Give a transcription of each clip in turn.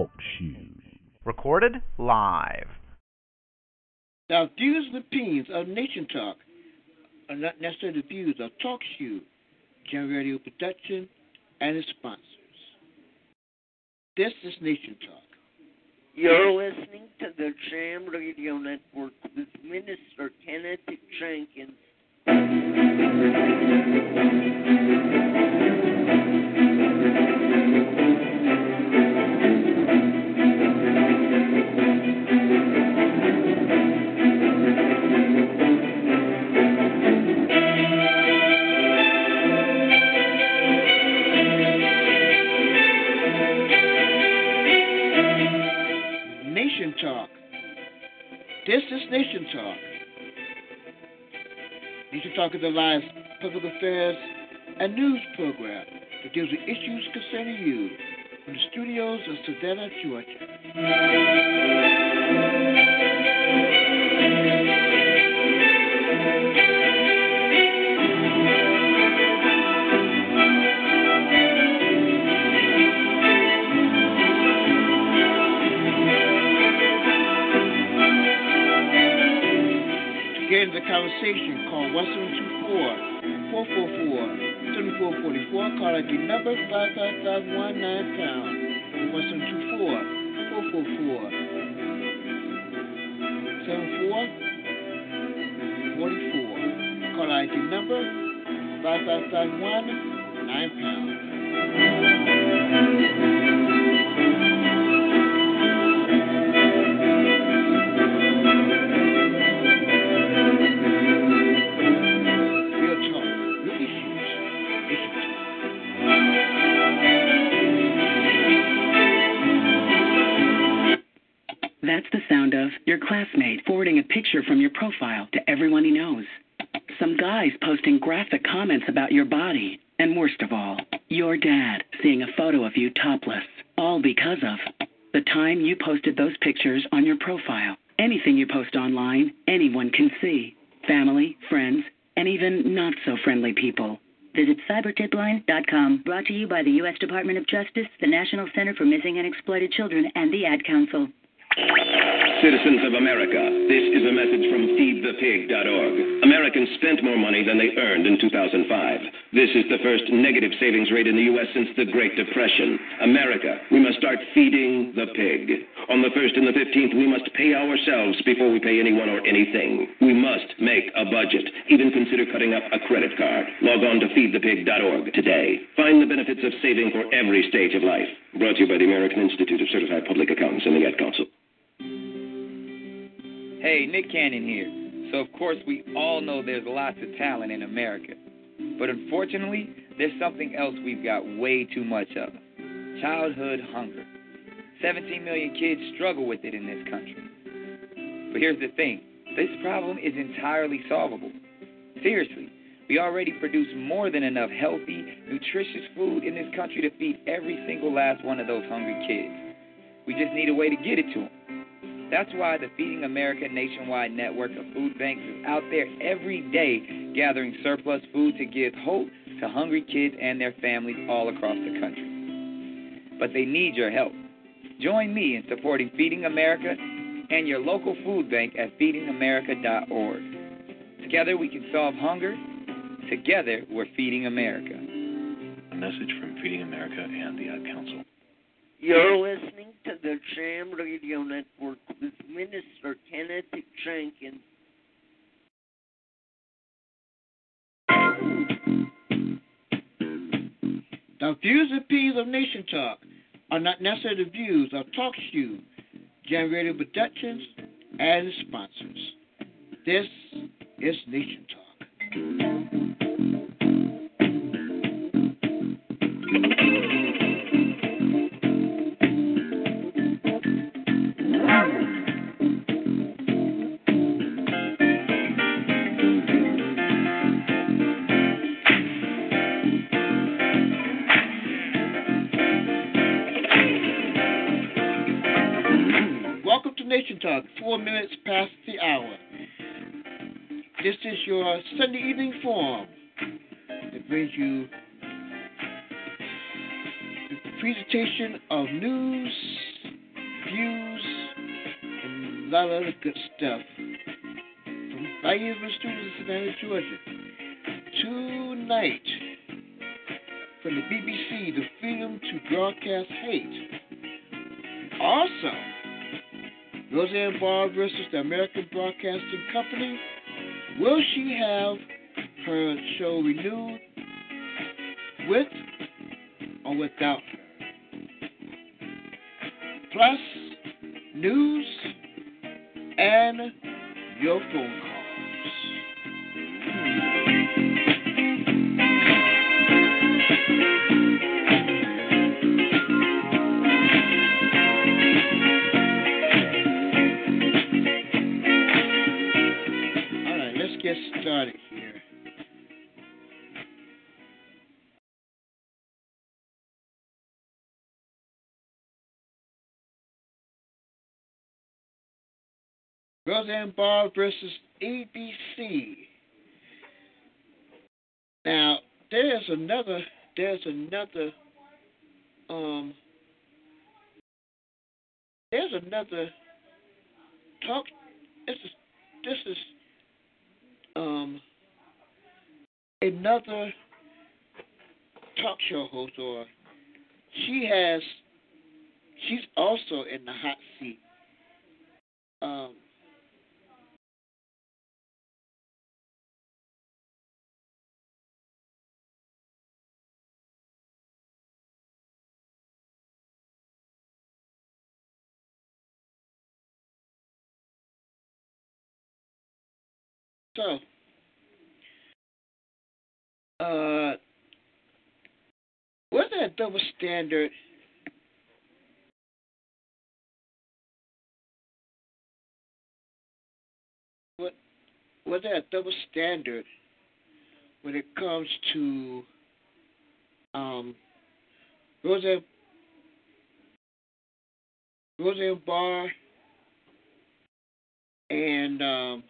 Talk Shoe. Recorded live. Now, views and opinions of Nation Talk are not necessarily the views of Talk Shoe, Gen Radio Production, and its sponsors. This is Nation Talk. You're listening to the Jam Radio Network with Minister Kenneth Jenkins. Talk. This is Nation Talk. Nation Talk is a live public affairs and news program that deals with issues concerning you from the studios of Savannah, Georgia. Into the conversation, call 1724 444 7444. Call ID number 55519 pound. 1724 444 7444. Call ID number 55519 pound. That's the sound of your classmate forwarding a picture from your profile to everyone he knows. Some guys posting graphic comments about your body. And worst of all, your dad seeing a photo of you topless. All because of the time you posted those pictures on your profile. Anything you post online, anyone can see. Family, friends, and even not so friendly people. Visit cybertipline.com. Brought to you by the U.S. Department of Justice, the National Center for Missing and Exploited Children, and the Ad Council. Citizens of America, this is a message from feedthepig.org. Americans spent more money than they earned in 2005. This is the first negative savings rate in the U.S. since the Great Depression. America, we must start feeding the pig. On the 1st and the 15th, we must pay ourselves before we pay anyone or anything. We must make a budget. Even consider cutting up a credit card. Log on to feedthepig.org today. Find the benefits of saving for every stage of life. Brought to you by the American Institute of Certified Public Accountants and the Ad Council. Hey, Nick Cannon here. So, of course, we all know there's lots of talent in America. But unfortunately, there's something else we've got way too much of childhood hunger. 17 million kids struggle with it in this country. But here's the thing this problem is entirely solvable. Seriously, we already produce more than enough healthy, nutritious food in this country to feed every single last one of those hungry kids. We just need a way to get it to them. That's why the Feeding America nationwide network of food banks is out there every day gathering surplus food to give hope to hungry kids and their families all across the country. But they need your help. Join me in supporting Feeding America and your local food bank at feedingamerica.org. Together we can solve hunger. Together we're feeding America. A message from Feeding America and the Ad Council. You're listening to the Jam Radio Network with Minister Kenneth Jenkins. The views and opinions of Nation Talk are not necessarily the views of Talk Shoe, Gen Radio Productions, and sponsors. This is Nation Talk. your Sunday evening forum that brings you the presentation of news views, and a lot of other good stuff. From Bayou Studios in Atlanta, Georgia. Tonight, from the BBC, the freedom to broadcast hate. Also, Roseanne Barr versus the American Broadcasting Company. Will she have her show renewed with or without Roseanne Barr versus ABC. Now, there's another, there's another, um, there's another talk. This is, this is, um, another talk show host, or she has, she's also in the hot seat. Um, So, uh, what's that double standard? What's that double standard when it comes to um Roseanne Roseanne Barr and um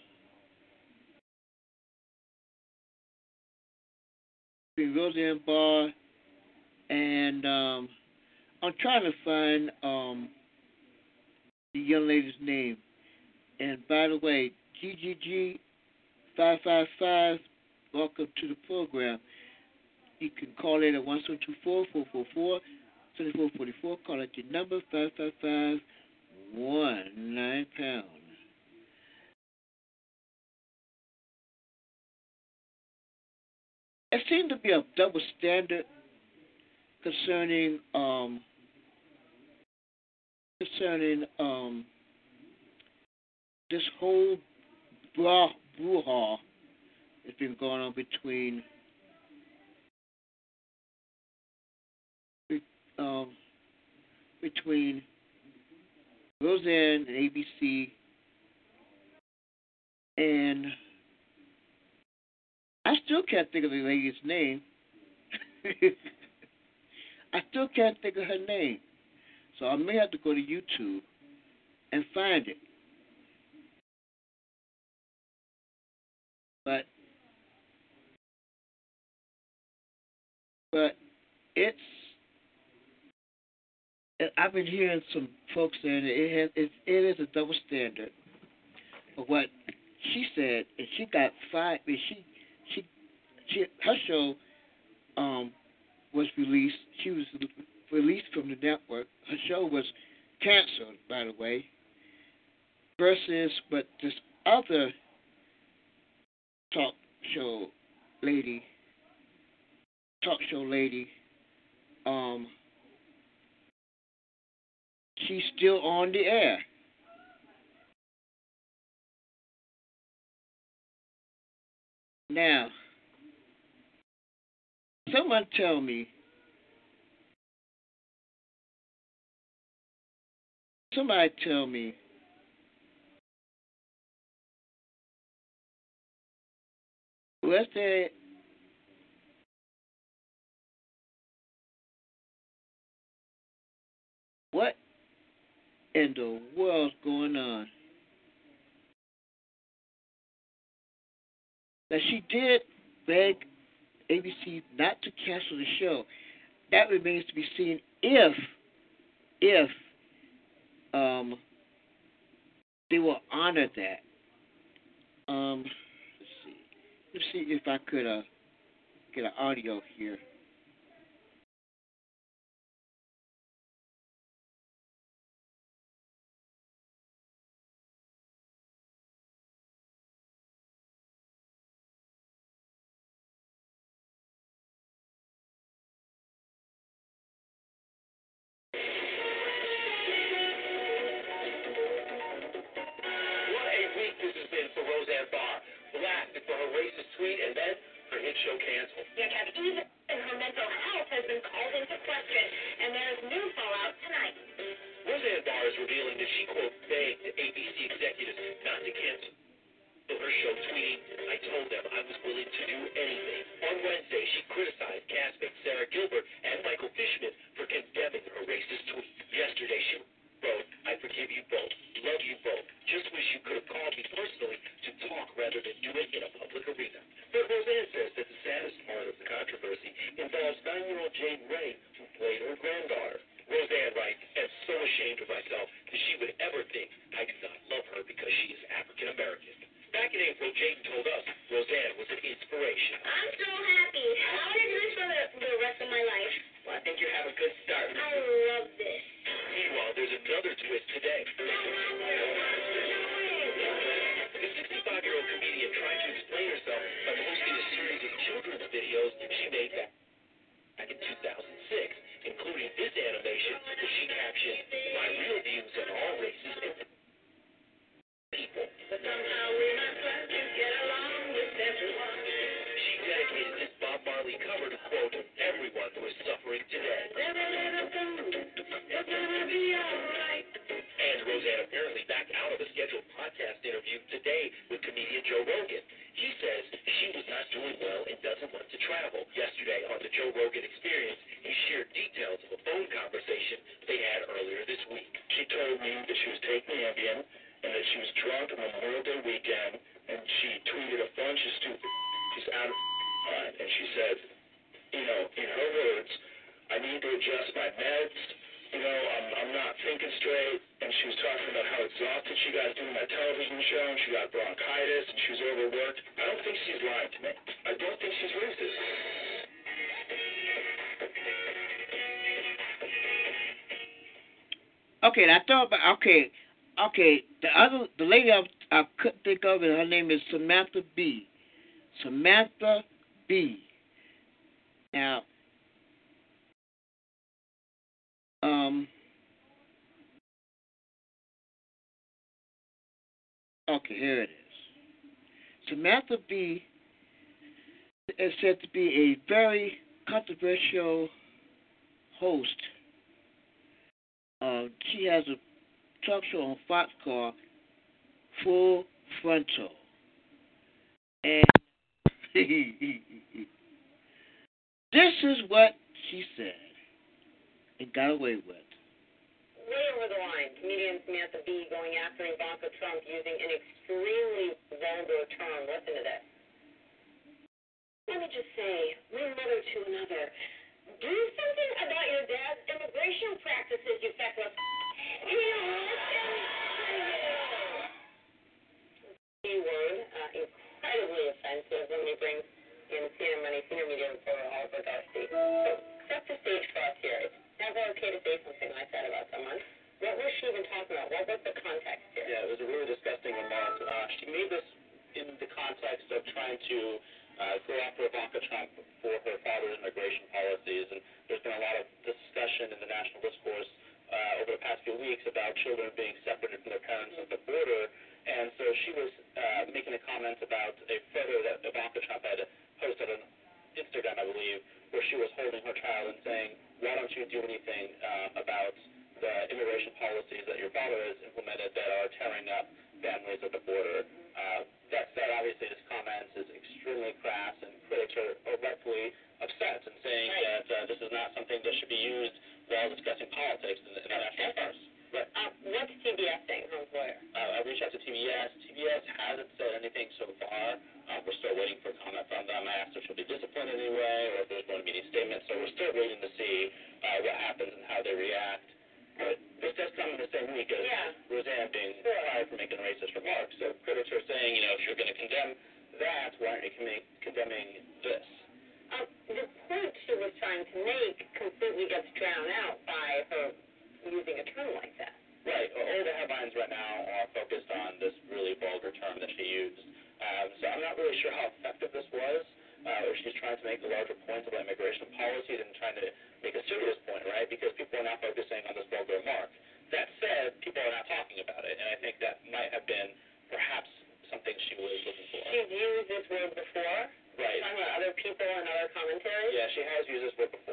Roseanne Barr and um, I'm trying to find um, the young lady's name. And by the way, GGG five five five, welcome to the program. You can call in at one seven two four four four four seventy four forty four. Call at your number five five five one nine pound. It seemed to be a double standard concerning um concerning um this whole blah brouhaha that's been going on between be- um between Roseanne and ABC and I still can't think of the lady's name. I still can't think of her name. So I may have to go to YouTube and find it. But but it's I've been hearing some folks saying that it has it, it is a double standard of what she said, and she got five. And she she she her show um was released. She was released from the network. Her show was canceled, by the way. Versus, but this other talk show lady, talk show lady, um, she's still on the air. Now, someone tell me, somebody tell me, what's the what in the world's going on? Now she did beg ABC not to cancel the show. That remains to be seen if if um, they will honor that. Um, let's see. Let's see if I could uh, get an audio here. Okay, about okay, okay. The other, the lady I, I couldn't think of. Her name is Samantha Bee. Samantha Bee. Now, um, okay, here it is. Samantha Bee. is said to be a very controversial host uh, she has a talk show on Fox called Full Frontal. And this is what she said and got away with. Way over the line, comedian Samantha Bee going after Ivanka Trump using an extremely vulgar term. Listen to this. Let me just say, one mother to another. Do something about your dad's immigration practices, you feckless. word, uh, incredibly offensive when he brings in CNN Money senior media reporter Oliver Darcy. So set the stage for us here. It's never okay to say something like that about someone. What was she even talking about? What was the context here? Yeah, it was a really disgusting remark. Uh, she made this in the context of trying to uh, go after Ivanka Trump for her father's immigration policies, and there's been a lot of discussion in the national discourse uh, over the past few weeks about children being separated from their parents at the border, and so she was uh, making a comment about a photo that Ivanka Trump had posted on Instagram, I believe, where she was holding her child and saying, "Why don't you do anything uh, about the immigration policies that your father has implemented that are tearing up families at the border?" Uh, that said, obviously, this comment is extremely crass, and critics are, are rightfully upset and saying that uh, this is not something that should be used while discussing politics in the, national affairs. But uh, what's TBS saying, Homeboy? Uh, I reached out to TBS. TBS hasn't said anything so far. Uh, we're still waiting for comment from them. I asked if she'll be disciplined anyway or if there's going to be any statements. So we're still waiting to see uh, what happens and how they react. But this does come in the same week as. Roseanne being fired for making racist remarks. So critics are saying, you know, if you're going to condemn that, why aren't you condemning this? Um, the point she was trying to make completely gets drowned out by her using a term like that. Right. All the headlines right now are focused on this really vulgar term that she used. Um, so I'm not really sure how effective this was, uh, or she's trying to make a larger point about immigration policy than trying to make a serious point, right? Because people are not focusing on this vulgar remark. That said, people are not talking about it, and I think that might have been perhaps something she was looking for. She's used this word before. Right. Talking about other people and other commentary. Yeah, she has used this word before.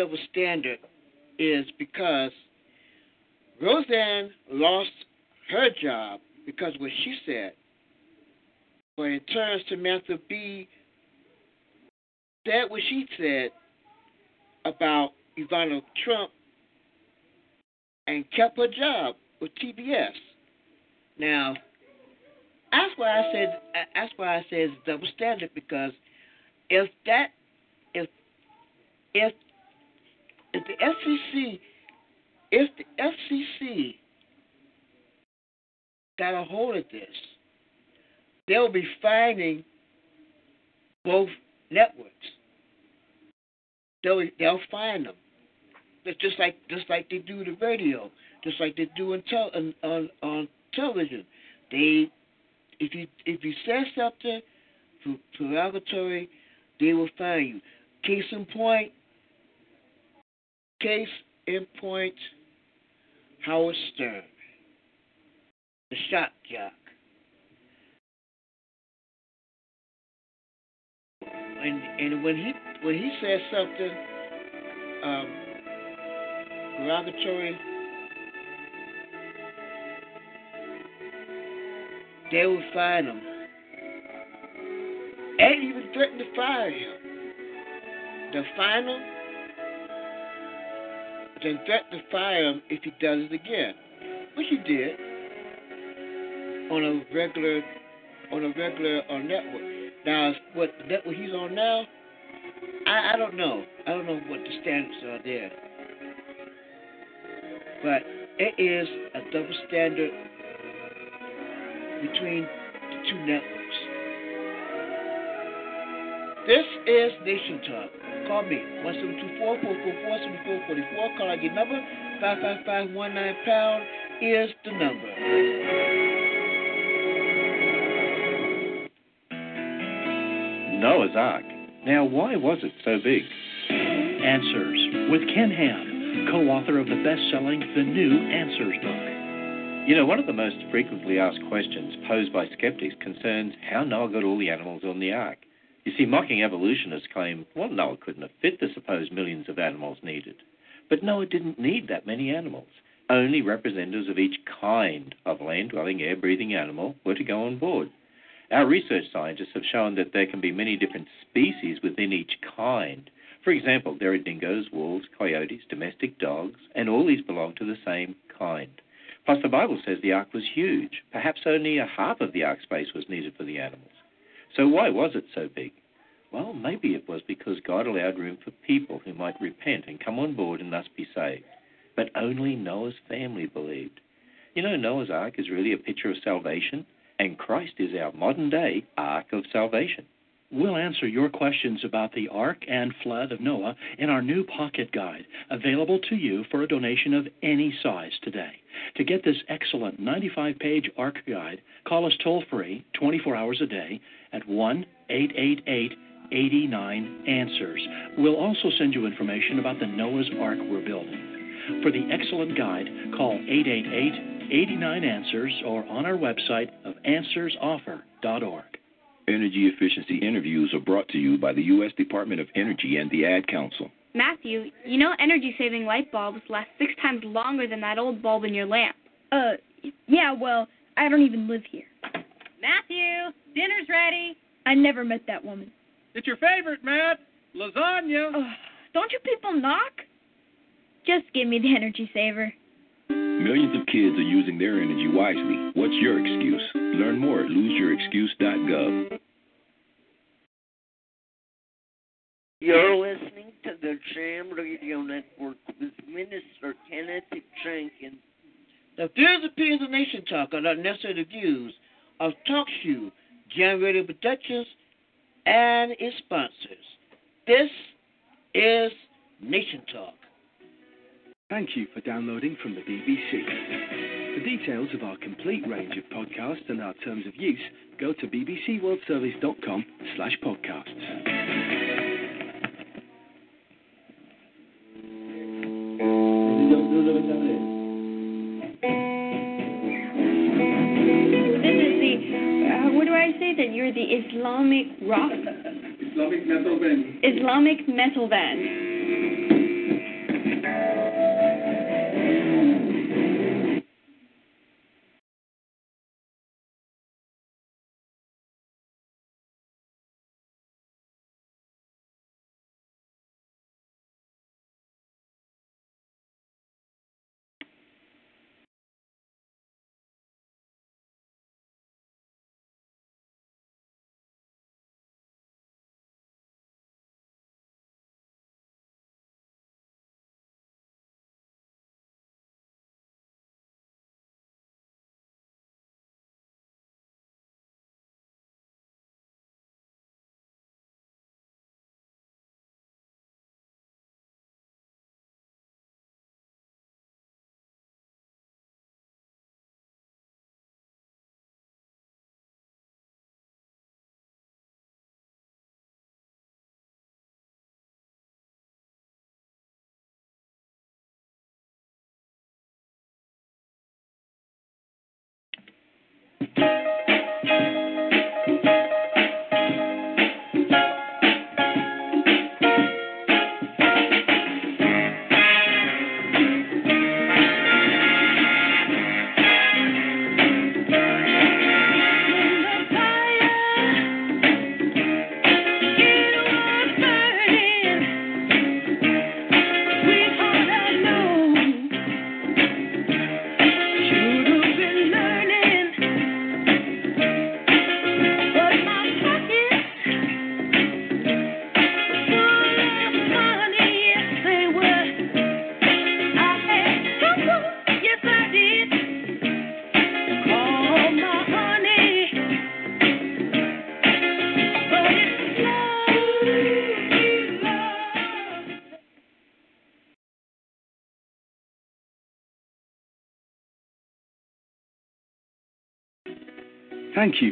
Double standard is because Roseanne lost her job because of what she said. But in terms Samantha Bee said what she said about Ivana Trump and kept her job with TBS. Now, that's why I said that's why I said it's double standard because if that if if if the FCC if the FCC got a hold of this, they'll be finding both networks. They'll they'll fine them. It's just like just like they do the radio, just like they do on, tel- on, on on television. They if you if you say something derogatory, they will find you. Case in point, case in point, Howard Stern, the shock jock. And and when he when he says something um, derogatory, they will fine him. And even threaten to fire him. They'll fine him, then threaten to fire him if he does it again, which he did on a regular on a regular network. Now, what network he's on now, I, I don't know. I don't know what the standards are there, but it is a double standard between the two networks. This is Nation Talk. Call me 172-444-7444. Call out your number 55519 pound is the number. Noah's Ark. Now, why was it so big? Answers with Ken Ham, co author of the best selling The New Answers book. You know, one of the most frequently asked questions posed by skeptics concerns how Noah got all the animals on the ark. You see, mocking evolutionists claim, well, Noah couldn't have fit the supposed millions of animals needed. But Noah didn't need that many animals. Only representatives of each kind of land dwelling, air breathing animal were to go on board. Our research scientists have shown that there can be many different species within each kind. For example, there are dingoes, wolves, coyotes, domestic dogs, and all these belong to the same kind. Plus, the Bible says the ark was huge. Perhaps only a half of the ark space was needed for the animals. So, why was it so big? Well, maybe it was because God allowed room for people who might repent and come on board and thus be saved. But only Noah's family believed. You know, Noah's Ark is really a picture of salvation, and Christ is our modern day Ark of salvation. We'll answer your questions about the Ark and Flood of Noah in our new pocket guide, available to you for a donation of any size today. To get this excellent 95 page Ark guide, call us toll free 24 hours a day at 1 888 89 Answers. We'll also send you information about the Noah's Ark we're building. For the excellent guide, call 888 89 Answers or on our website of AnswersOffer.org. Energy efficiency interviews are brought to you by the U.S. Department of Energy and the Ad Council. Matthew, you know energy saving light bulbs last six times longer than that old bulb in your lamp. Uh, yeah, well, I don't even live here. Matthew, dinner's ready. I never met that woman. It's your favorite, Matt. Lasagna. Uh, don't you people knock? Just give me the energy saver. Millions of kids are using their energy wisely. What's your excuse? Learn more at loseyourexcuse.gov. You're listening to the Jam Radio Network with Minister Kenneth Jenkins. The views and opinions of Nation Talk are not necessarily the views of TalkShoe, Jam Radio Productions, and its sponsors. This is Nation Talk. Thank you for downloading from the BBC. For details of our complete range of podcasts and our terms of use, go to bbcworldservice.com slash podcasts. This is the, uh, what do I say? That you're the Islamic rock? Islamic metal band. Islamic metal band. Thank you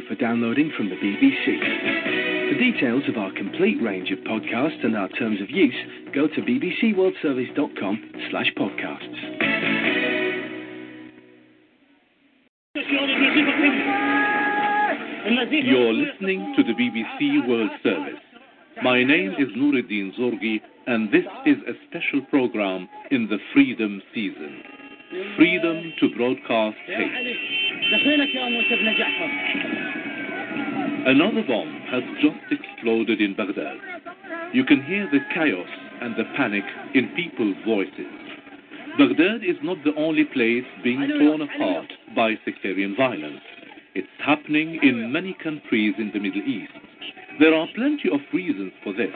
for downloading from the BBC. For details of our complete range of podcasts and our terms of use, go to bbcworldservice.com slash podcasts. You're listening to the BBC World Service. My name is Nuruddin Zorgi, and this is a special program in the Freedom Season. Freedom to broadcast hate. Another bomb has just exploded in Baghdad. You can hear the chaos and the panic in people's voices. Baghdad is not the only place being torn apart by sectarian violence. It's happening in many countries in the Middle East. There are plenty of reasons for this.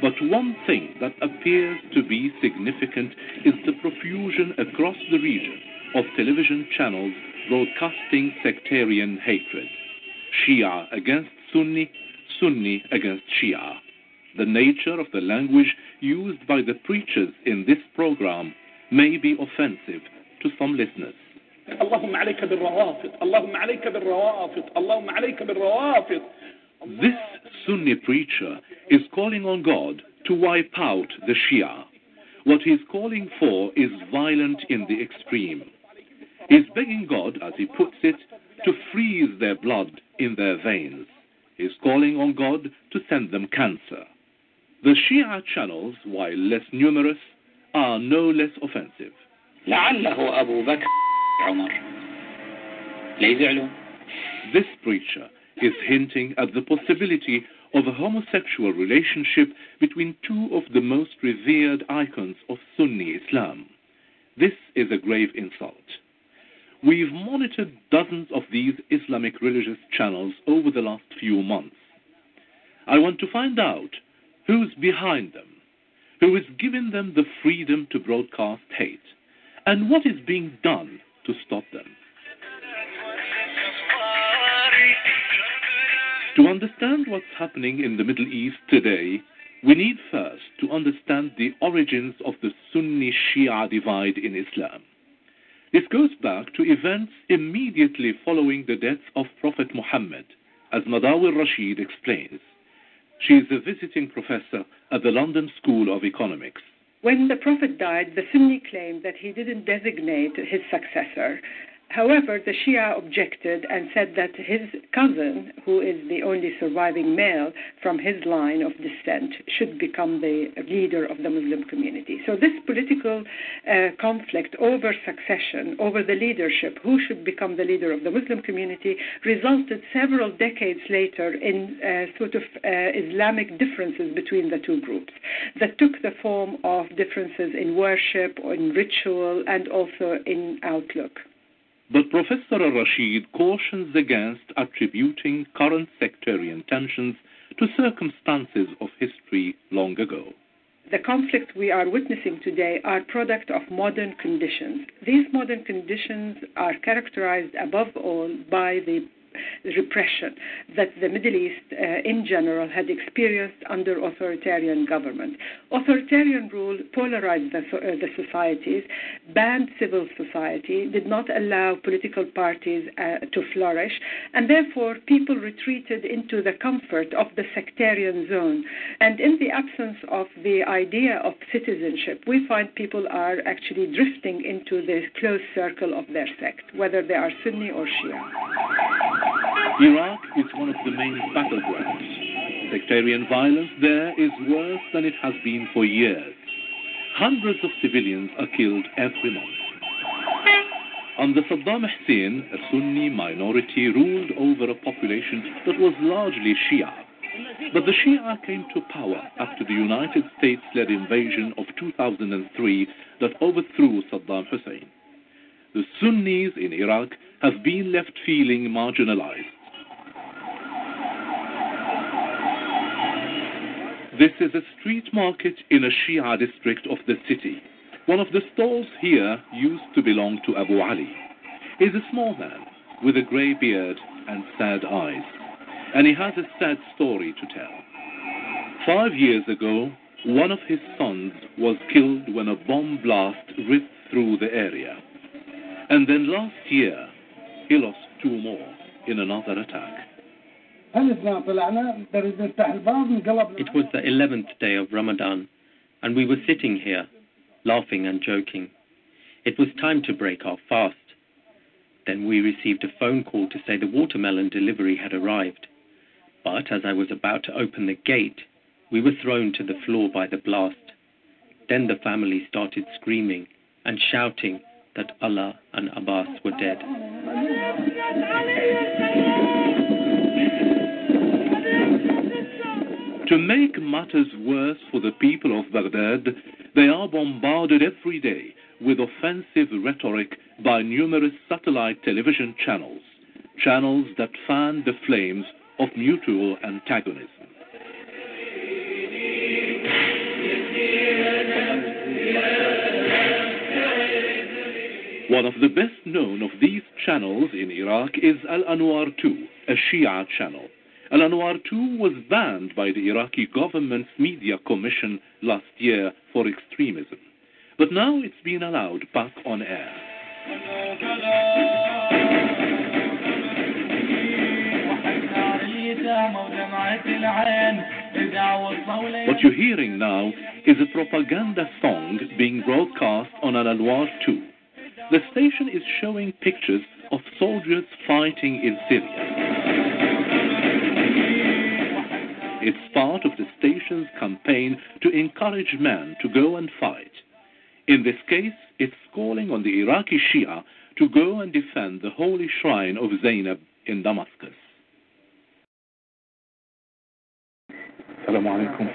But one thing that appears to be significant is the profusion across the region of television channels broadcasting sectarian hatred. Shia against Sunni, Sunni against Shia. The nature of the language used by the preachers in this program may be offensive to some listeners. اللهم عليك بالروافض اللهم عليك بالروافض اللهم عليك بالروافض This Sunni preacher is calling on God to wipe out the Shia. What he's calling for is violent in the extreme. He's begging God, as he puts it, to freeze their blood in their veins. He's calling on God to send them cancer. The Shia channels, while less numerous, are no less offensive. لعله أبو بكر عمر لا يزعلون This preacher is hinting at the possibility of a homosexual relationship between two of the most revered icons of Sunni Islam. This is a grave insult. We've monitored dozens of these Islamic religious channels over the last few months. I want to find out who's behind them, who is giving them the freedom to broadcast hate, and what is being done to stop them. To understand what's happening in the Middle East today, we need first to understand the origins of the Sunni Shia divide in Islam. This goes back to events immediately following the death of Prophet Muhammad, as Madawi Rashid explains. She is a visiting professor at the London School of Economics. When the Prophet died, the Sunni claimed that he didn't designate his successor. However, the Shia objected and said that his cousin, who is the only surviving male from his line of descent, should become the leader of the Muslim community. So, this political uh, conflict over succession, over the leadership, who should become the leader of the Muslim community, resulted several decades later in uh, sort of uh, Islamic differences between the two groups that took the form of differences in worship, or in ritual, and also in outlook. But Professor Rashid cautions against attributing current sectarian tensions to circumstances of history long ago. The conflicts we are witnessing today are product of modern conditions. These modern conditions are characterized above all by the repression that the Middle East uh, in general had experienced under authoritarian government. Authoritarian rule polarized the, uh, the societies, banned civil society, did not allow political parties uh, to flourish, and therefore people retreated into the comfort of the sectarian zone. And in the absence of the idea of citizenship, we find people are actually drifting into the close circle of their sect, whether they are Sunni or Shia. Iraq is one of the main battlegrounds. Sectarian violence there is worse than it has been for years. Hundreds of civilians are killed every month. Under Saddam Hussein, a Sunni minority ruled over a population that was largely Shia. But the Shia came to power after the United States led invasion of 2003 that overthrew Saddam Hussein. The Sunnis in Iraq have been left feeling marginalized. This is a street market in a Shia district of the city. One of the stalls here used to belong to Abu Ali. He's a small man with a grey beard and sad eyes, and he has a sad story to tell. Five years ago, one of his sons was killed when a bomb blast ripped through the area. And then last year, he lost two more in another attack. It was the 11th day of Ramadan, and we were sitting here, laughing and joking. It was time to break our fast. Then we received a phone call to say the watermelon delivery had arrived. But as I was about to open the gate, we were thrown to the floor by the blast. Then the family started screaming and shouting that Allah and Abbas were dead. To make matters worse for the people of Baghdad, they are bombarded every day with offensive rhetoric by numerous satellite television channels, channels that fan the flames of mutual antagonism. One of the best known of these channels in Iraq is Al Anwar 2, a Shia channel. Al Anwar 2 was banned by the Iraqi government's media commission last year for extremism. But now it's been allowed back on air. What you're hearing now is a propaganda song being broadcast on Al Anwar 2. The station is showing pictures of soldiers fighting in Syria. It's part of the station's campaign to encourage men to go and fight. In this case, it's calling on the Iraqi Shia to go and defend the holy shrine of Zainab in Damascus. السلام عليكم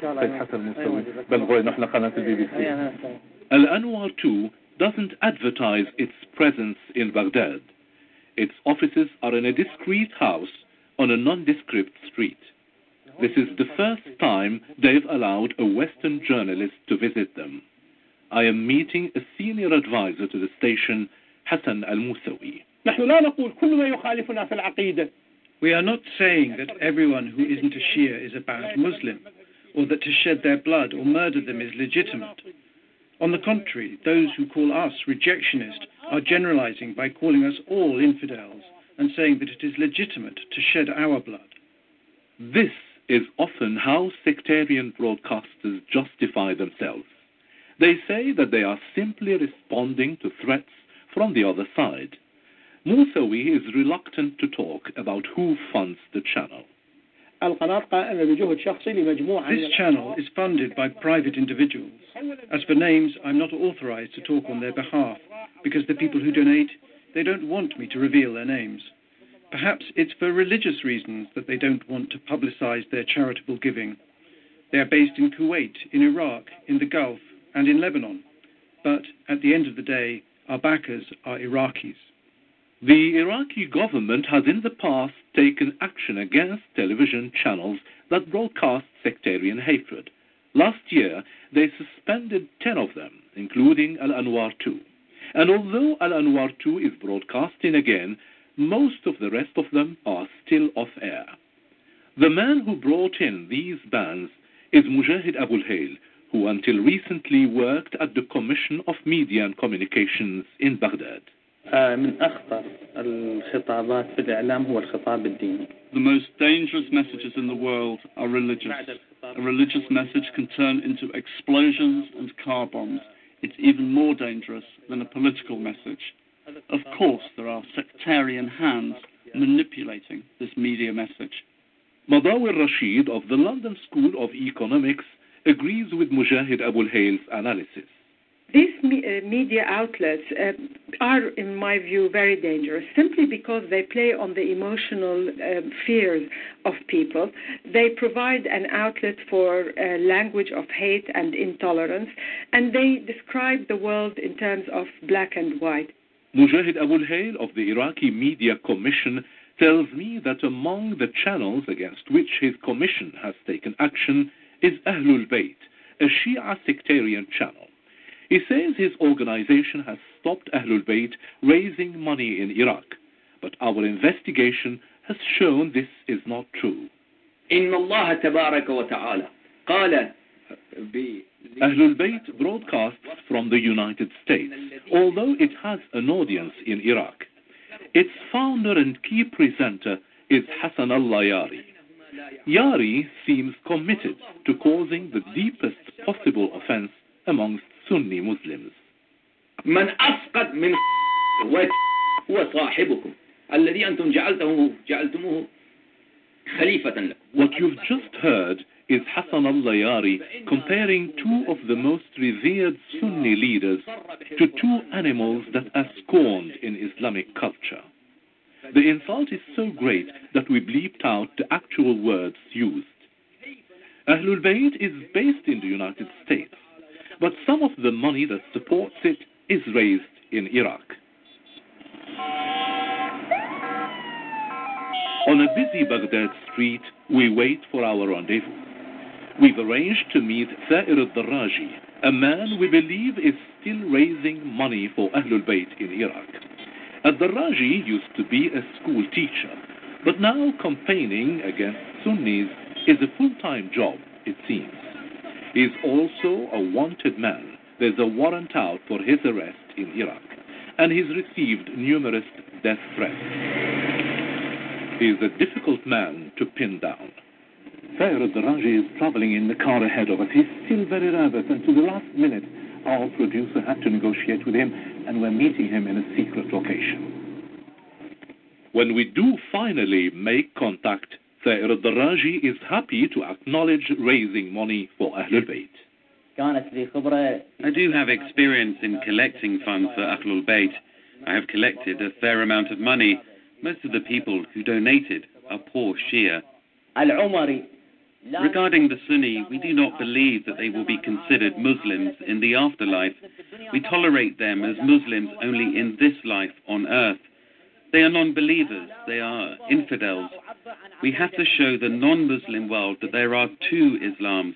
سيد حسن موسوي بلغوا نحن قناة البي بي سي Al Anwar 2 doesn't advertise its presence in Baghdad. Its offices are in a discreet house on a nondescript street. This is the first time they've allowed a Western journalist to visit them. I am meeting a senior advisor to the station, Hassan Al Musawi. We are not saying that everyone who isn't a Shia is a bad Muslim, or that to shed their blood or murder them is legitimate. On the contrary, those who call us rejectionists are generalizing by calling us all infidels and saying that it is legitimate to shed our blood. This is often how sectarian broadcasters justify themselves. They say that they are simply responding to threats from the other side. Musawi is reluctant to talk about who funds the channel. القناة قائمة بجهد شخصي لمجموعة This channel is funded by private individuals. As for names, I'm not authorized to talk on their behalf because the people who donate, they don't want me to reveal their names. Perhaps it's for religious reasons that they don't want to publicize their charitable giving. They are based in Kuwait, in Iraq, in the Gulf, and in Lebanon. But at the end of the day, our backers are Iraqis. The Iraqi government has in the past taken action against television channels that broadcast sectarian hatred. Last year, they suspended 10 of them, including Al Anwar 2. And although Al Anwar 2 is broadcasting again, most of the rest of them are still off air. The man who brought in these bans is Mujahid Abul Hayl, who until recently worked at the Commission of Media and Communications in Baghdad. The most dangerous messages in the world are religious. A religious message can turn into explosions and car bombs. It's even more dangerous than a political message. Of course, there are sectarian hands manipulating this media message. Madawi Rashid of the London School of Economics agrees with Mujahid Abul Hayl's analysis. These me- uh, media outlets uh, are, in my view, very dangerous simply because they play on the emotional uh, fears of people. They provide an outlet for uh, language of hate and intolerance, and they describe the world in terms of black and white. Mujahid Abul Hayl of the Iraqi Media Commission tells me that among the channels against which his commission has taken action is Ahlul Bayt, a Shia sectarian channel. He says his organization has stopped Ahlul Bayt raising money in Iraq, but our investigation has shown this is not true. إن الله تبارك وتعالى قال ب Ahlul Bayt broadcasts from the United States, although it has an audience in Iraq. Its founder and key presenter is Hassan Allahyari. Yari seems committed to causing the deepest possible offense amongst Sunni Muslims. What you've just heard is Hassan Allahyari comparing two of the most revered Sunni leaders to two animals that are scorned in Islamic culture. The insult is so great that we bleeped out the actual words used. Ahlul Bayt is based in the United States, but some of the money that supports it is raised in Iraq. On a busy Baghdad street, we wait for our rendezvous. We've arranged to meet Thair al-Daraji, a man we believe is still raising money for Ahlul Bayt in Iraq. Al-Daraji used to be a school teacher, but now campaigning against Sunnis is a full-time job, it seems. He is also a wanted man. There's a warrant out for his arrest in Iraq. and he's received numerous death threats. He is a difficult man to pin down. Thair al-Daraji is traveling in the car ahead of us. He's still very nervous, and to the last minute, our producer had to negotiate with him, and we're meeting him in a secret location. When we do finally make contact, Thair al-Daraji is happy to acknowledge raising money for Ahlul Bayt. I do have experience in collecting funds for Ahlul Bayt. I have collected a fair amount of money. Most of the people who donated are poor Shia. Regarding the Sunni, we do not believe that they will be considered Muslims in the afterlife. We tolerate them as Muslims only in this life on earth. They are non believers, they are infidels. We have to show the non Muslim world that there are two Islams.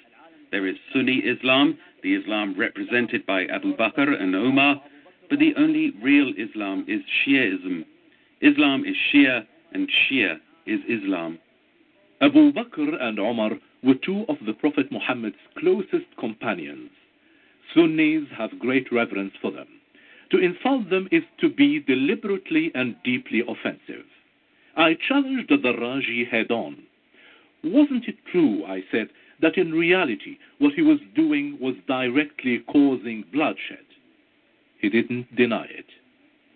There is Sunni Islam, the Islam represented by Abu Bakr and Omar, but the only real Islam is Shiaism. Islam is Shia, and Shia is Islam. Abu Bakr and Omar were two of the Prophet Muhammad's closest companions. Sunnis have great reverence for them. To insult them is to be deliberately and deeply offensive. I challenged the Daraji head on. Wasn't it true, I said, that in reality what he was doing was directly causing bloodshed? He didn't deny it.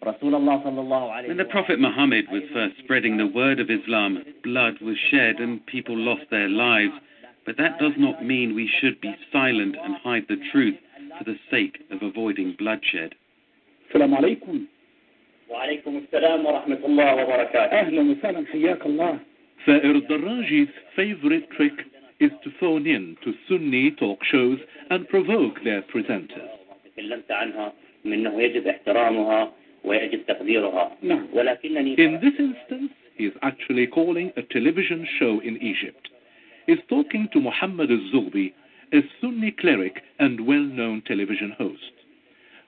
When the Prophet Muhammad was first spreading the word of Islam, blood was shed and people lost their lives. But that does not mean we should be silent and hide the truth for the sake of avoiding bloodshed. السلام عليكم. وعليكم السلام ورحمة الله وبركاته. أهلا وسهلا حياك الله. Thair Daraji's favorite trick is to phone in to Sunni talk shows and provoke their presenters. ويجب تقديرها نعم ولكنني In this instance, he is actually calling a television show in Egypt. He's talking to Muhammad al-Zughbi, a Sunni cleric and well-known television host.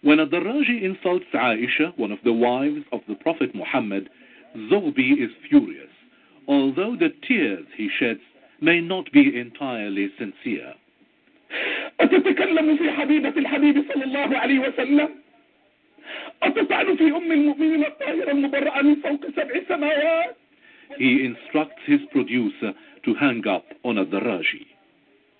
When Ad-Daraji insults Aisha, one of the wives of the Prophet Muhammad, Zughbi is furious, although the tears he sheds may not be entirely sincere. أتتكلم في حبيبة الحبيب صلى الله عليه وسلم أتطعن في أم المؤمنين الطاهرة المبرأة من فوق سبع سماوات He instructs his producer to hang up on Ad-Daraji.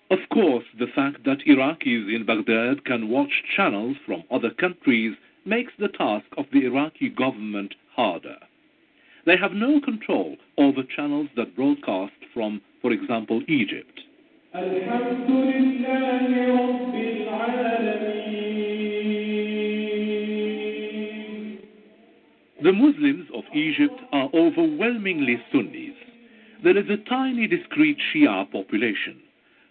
Of course, the fact that Iraqis in Baghdad can watch channels from other countries makes the task of the Iraqi government harder. They have no control over channels that broadcast from, for example, Egypt. The Muslims of Egypt are overwhelmingly Sunnis. There is a tiny discrete Shia population.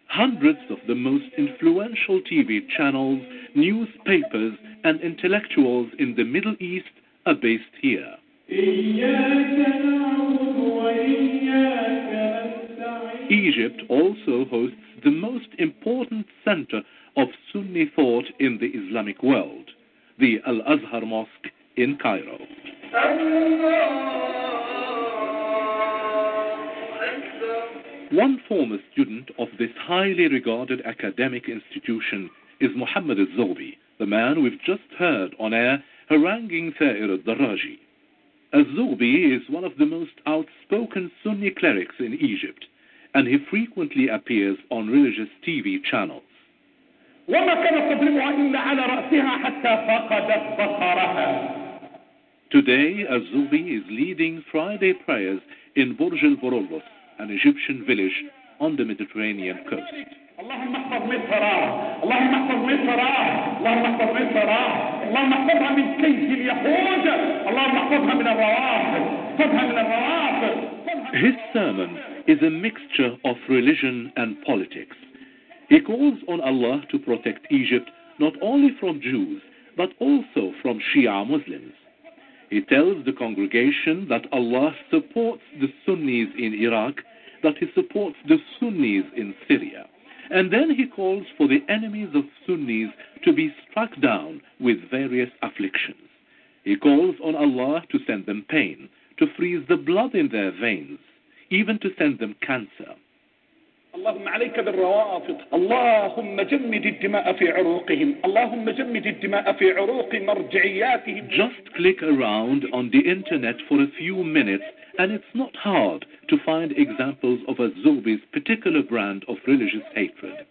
Hundreds of the most influential TV channels, newspapers, and intellectuals in the Middle East are based here. Egypt also hosts the most important center of Sunni thought in the Islamic world, the Al Azhar Mosque in Cairo. One former student of this highly regarded academic institution is Muhammad al-Zobi, the man we've just heard on air haranguing Thair al-Daraji. Al-Zobi is one of the most outspoken Sunni clerics in Egypt, and he frequently appears on religious TV channels. وما كانت تضربها إلا على رأسها حتى فقدت بصرها Today, Azubi is leading Friday prayers in Burj al Borollos, an Egyptian village on the Mediterranean coast. اللهم احفظ مصر اللهم احفظ مصر اللهم احفظ مصر اللهم احفظها من كيد اليهود اللهم احفظها من الروافض احفظها من الروافض His sermon is a mixture of religion and politics. He calls on Allah to protect Egypt not only from Jews, but also from Shia Muslims. He tells the congregation that Allah supports the Sunnis in Iraq, that He supports the Sunnis in Syria. And then he calls for the enemies of Sunnis to be struck down with various afflictions. He calls on Allah to send them pain, to freeze the blood in their veins, even to send them cancer. اللهم عليك بالروافض اللهم جمد الدماء في عروقهم اللهم جمد الدماء في عروق مرجعياتهم Just click around on the internet for a few minutes and it's not hard to find examples of Azobi's particular brand of religious hatred.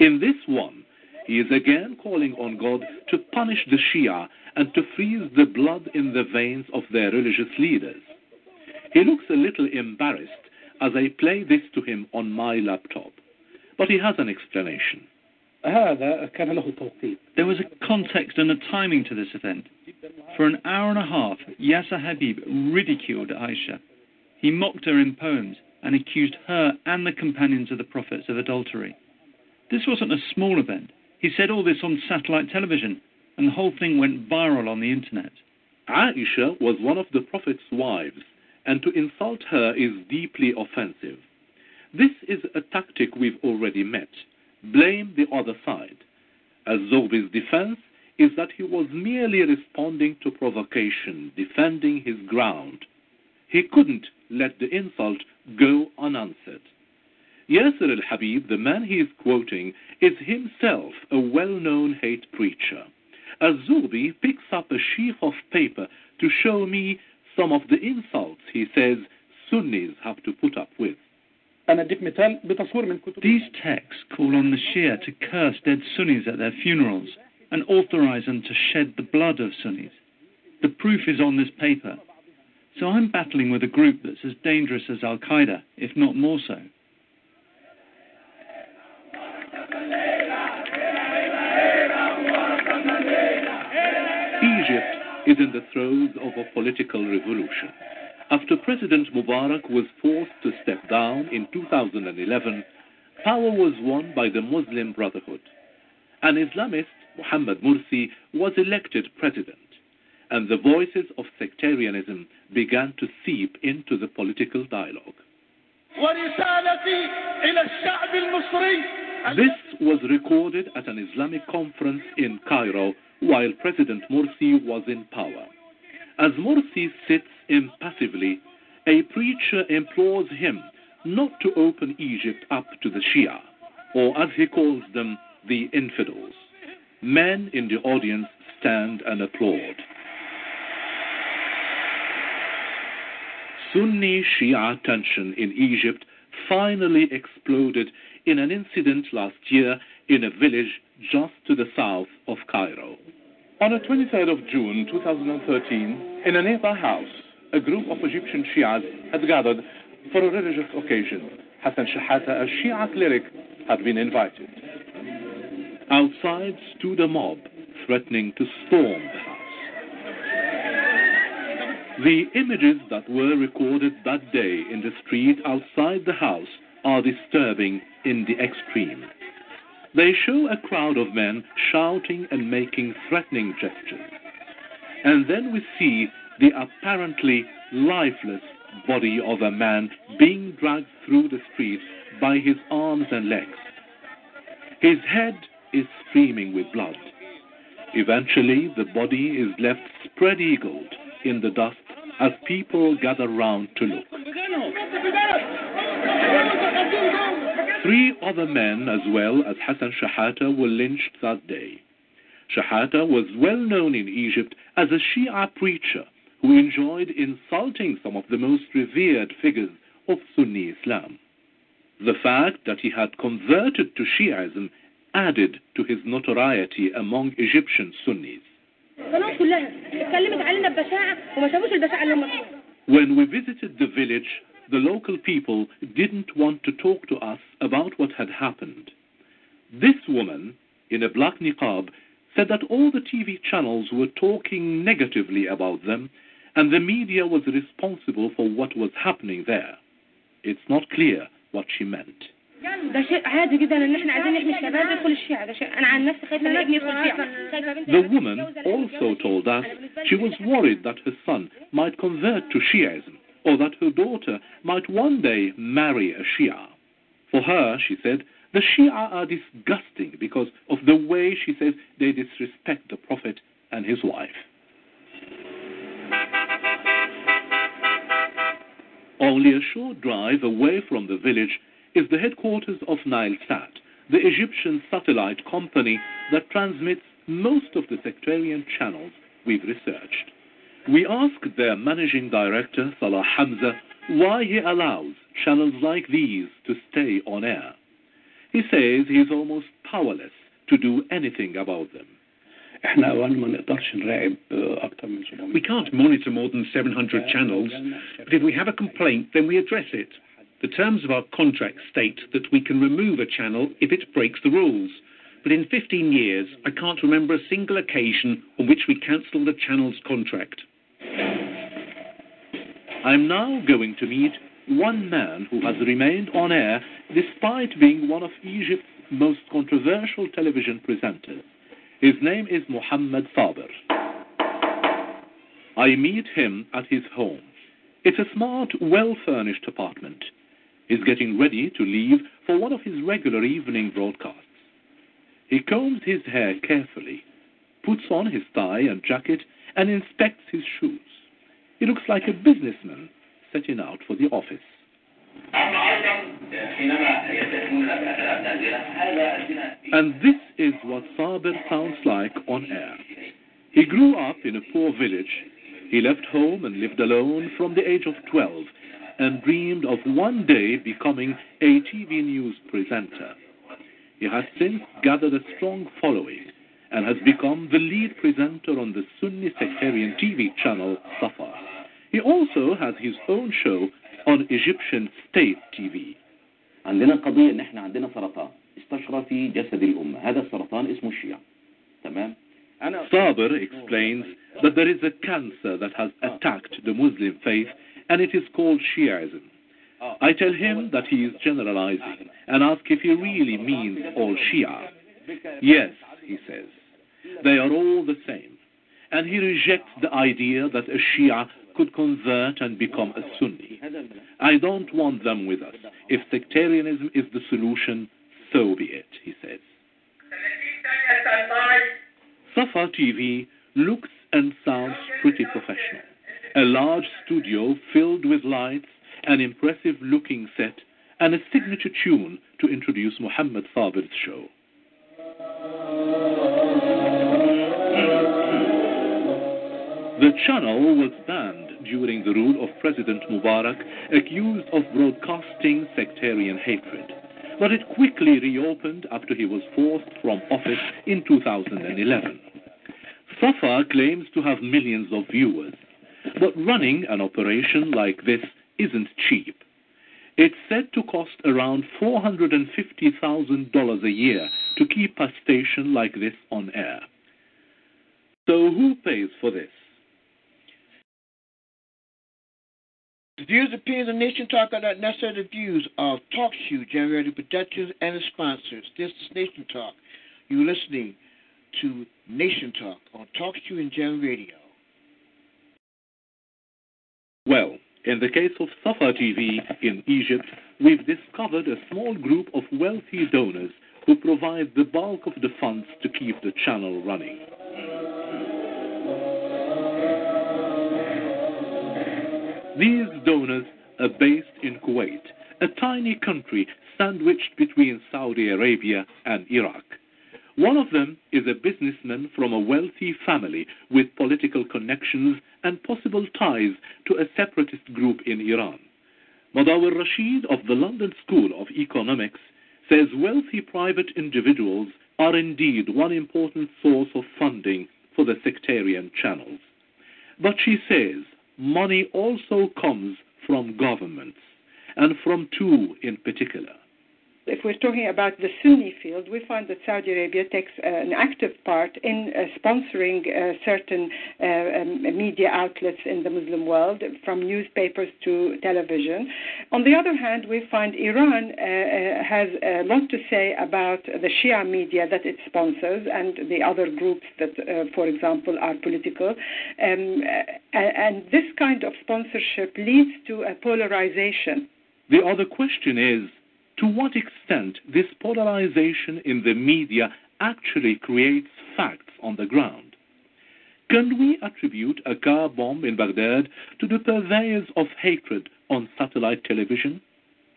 In this one, he is again calling on God to punish the Shia and to freeze the blood in the veins of their religious leaders. He looks a little embarrassed as I play this to him on my laptop. But he has an explanation. There was a context and a timing to this event. For an hour and a half, Yasser Habib ridiculed Aisha. He mocked her in poems and accused her and the companions of the prophets of adultery. This wasn't a small event. He said all this on satellite television, and the whole thing went viral on the internet. Aisha was one of the prophet's wives and to insult her is deeply offensive. This is a tactic we've already met. Blame the other side. Azobi's defense is that he was merely responding to provocation, defending his ground. He couldn't let the insult go unanswered. Yasser al Habib, the man he is quoting, is himself a well known hate preacher. Azubi picks up a sheaf of paper to show me some of the insults he says Sunnis have to put up with. These texts call on the Shia to curse dead Sunnis at their funerals and authorize them to shed the blood of Sunnis. The proof is on this paper. So I'm battling with a group that's as dangerous as Al Qaeda, if not more so. is in the throes of a political revolution. After President Mubarak was forced to step down in 2011, power was won by the Muslim Brotherhood. An Islamist, Muhammad Mursi, was elected president, and the voices of sectarianism began to seep into the political dialogue. This was recorded at an Islamic conference in Cairo while President Morsi was in power. As Morsi sits impassively, a preacher implores him not to open Egypt up to the Shia, or as he calls them, the infidels. Men in the audience stand and applaud. Sunni Shia tension in Egypt finally exploded in an incident last year in a village just to the south of Cairo. On the 23rd of June 2013, in a nearby house, a group of Egyptian Shias had gathered for a religious occasion. Hassan Shahata, a Shia cleric, had been invited. Outside stood a mob threatening to storm the house. The images that were recorded that day in the street outside the house are disturbing in the extreme. They show a crowd of men shouting and making threatening gestures. And then we see the apparently lifeless body of a man being dragged through the street by his arms and legs. His head is streaming with blood. Eventually, the body is left spread eagled in the dust as people gather round to look. Three other men, as well as Hassan Shahata, were lynched that day. Shahata was well known in Egypt as a Shia preacher who enjoyed insulting some of the most revered figures of Sunni Islam. The fact that he had converted to Shiism added to his notoriety among Egyptian Sunnis. When we visited the village, the local people didn't want to talk to us about what had happened. This woman, in a black niqab, said that all the TV channels were talking negatively about them and the media was responsible for what was happening there. It's not clear what she meant. The woman also told us she was worried that her son might convert to Shiism or that her daughter might one day marry a Shia. For her, she said, the Shia are disgusting because of the way she says they disrespect the Prophet and his wife. Only a short drive away from the village is the headquarters of Nilesat, the Egyptian satellite company that transmits most of the sectarian channels we've researched. We ask their managing director, Salah Hamza, why he allows channels like these to stay on air. He says he's almost powerless to do anything about them. We can't monitor more than 700 channels, but if we have a complaint, then we address it. The terms of our contract state that we can remove a channel if it breaks the rules. But in 15 years, I can't remember a single occasion on which we cancelled a channel's contract. I'm now going to meet one man who has remained on air despite being one of Egypt's most controversial television presenters. His name is Muhammad Saber. I meet him at his home. It's a smart, well furnished apartment. He's getting ready to leave for one of his regular evening broadcasts. He combs his hair carefully, puts on his tie and jacket, and inspects his shoes. He looks like a businessman setting out for the office. And this is what Saber sounds like on air. He grew up in a poor village. He left home and lived alone from the age of 12 and dreamed of one day becoming a TV news presenter. He has since gathered a strong following and has become the lead presenter on the Sunni sectarian TV channel Safa. He also has his own show on Egyptian state TV. عندنا قضية ان احنا عندنا سرطان استشرى في جسد الأمة هذا السرطان اسمه الشيع تمام أنا Saber explains that there is a cancer that has attacked the Muslim faith and it is called Shiaism. I tell him that he is generalizing and ask if he really means all Shia. Yes, he says. They are all the same. And he rejects the idea that a Shia could convert and become a Sunni. I don't want them with us. If sectarianism is the solution, so be it, he says. Safa TV looks and sounds pretty professional. A large studio filled with lights, an impressive looking set, and a signature tune to introduce Muhammad Saber's show. The channel was banned during the rule of President Mubarak, accused of broadcasting sectarian hatred. But it quickly reopened after he was forced from office in 2011. Safa claims to have millions of viewers, but running an operation like this isn't cheap. It's said to cost around $450,000 a year to keep a station like this on air. So who pays for this? The views, opinions, of Nation Talk are not necessarily the views of TalkShoe, Generated Productions, and its sponsors. This is Nation Talk. You're listening to Nation Talk on TalkShoe and Jam Radio. Well, in the case of Safa TV in Egypt, we've discovered a small group of wealthy donors who provide the bulk of the funds to keep the channel running. These donors are based in Kuwait, a tiny country sandwiched between Saudi Arabia and Iraq. One of them is a businessman from a wealthy family with political connections and possible ties to a separatist group in Iran. Madawi Rashid of the London School of Economics says wealthy private individuals are indeed one important source of funding for the sectarian channels. But she says money also comes from governments, and from two in particular. If we're talking about the Sunni field, we find that Saudi Arabia takes uh, an active part in uh, sponsoring uh, certain um, media outlets in the Muslim world, from newspapers to television. On the other hand, we find Iran has a lot to say about the Shia media that it sponsors and the other groups that, for example, are political. Um, and this kind of sponsorship leads to a polarization. The other question is to what extent this polarization in the media actually creates facts on the ground. Can we attribute a car bomb in Baghdad to the purveyors of hatred on satellite television?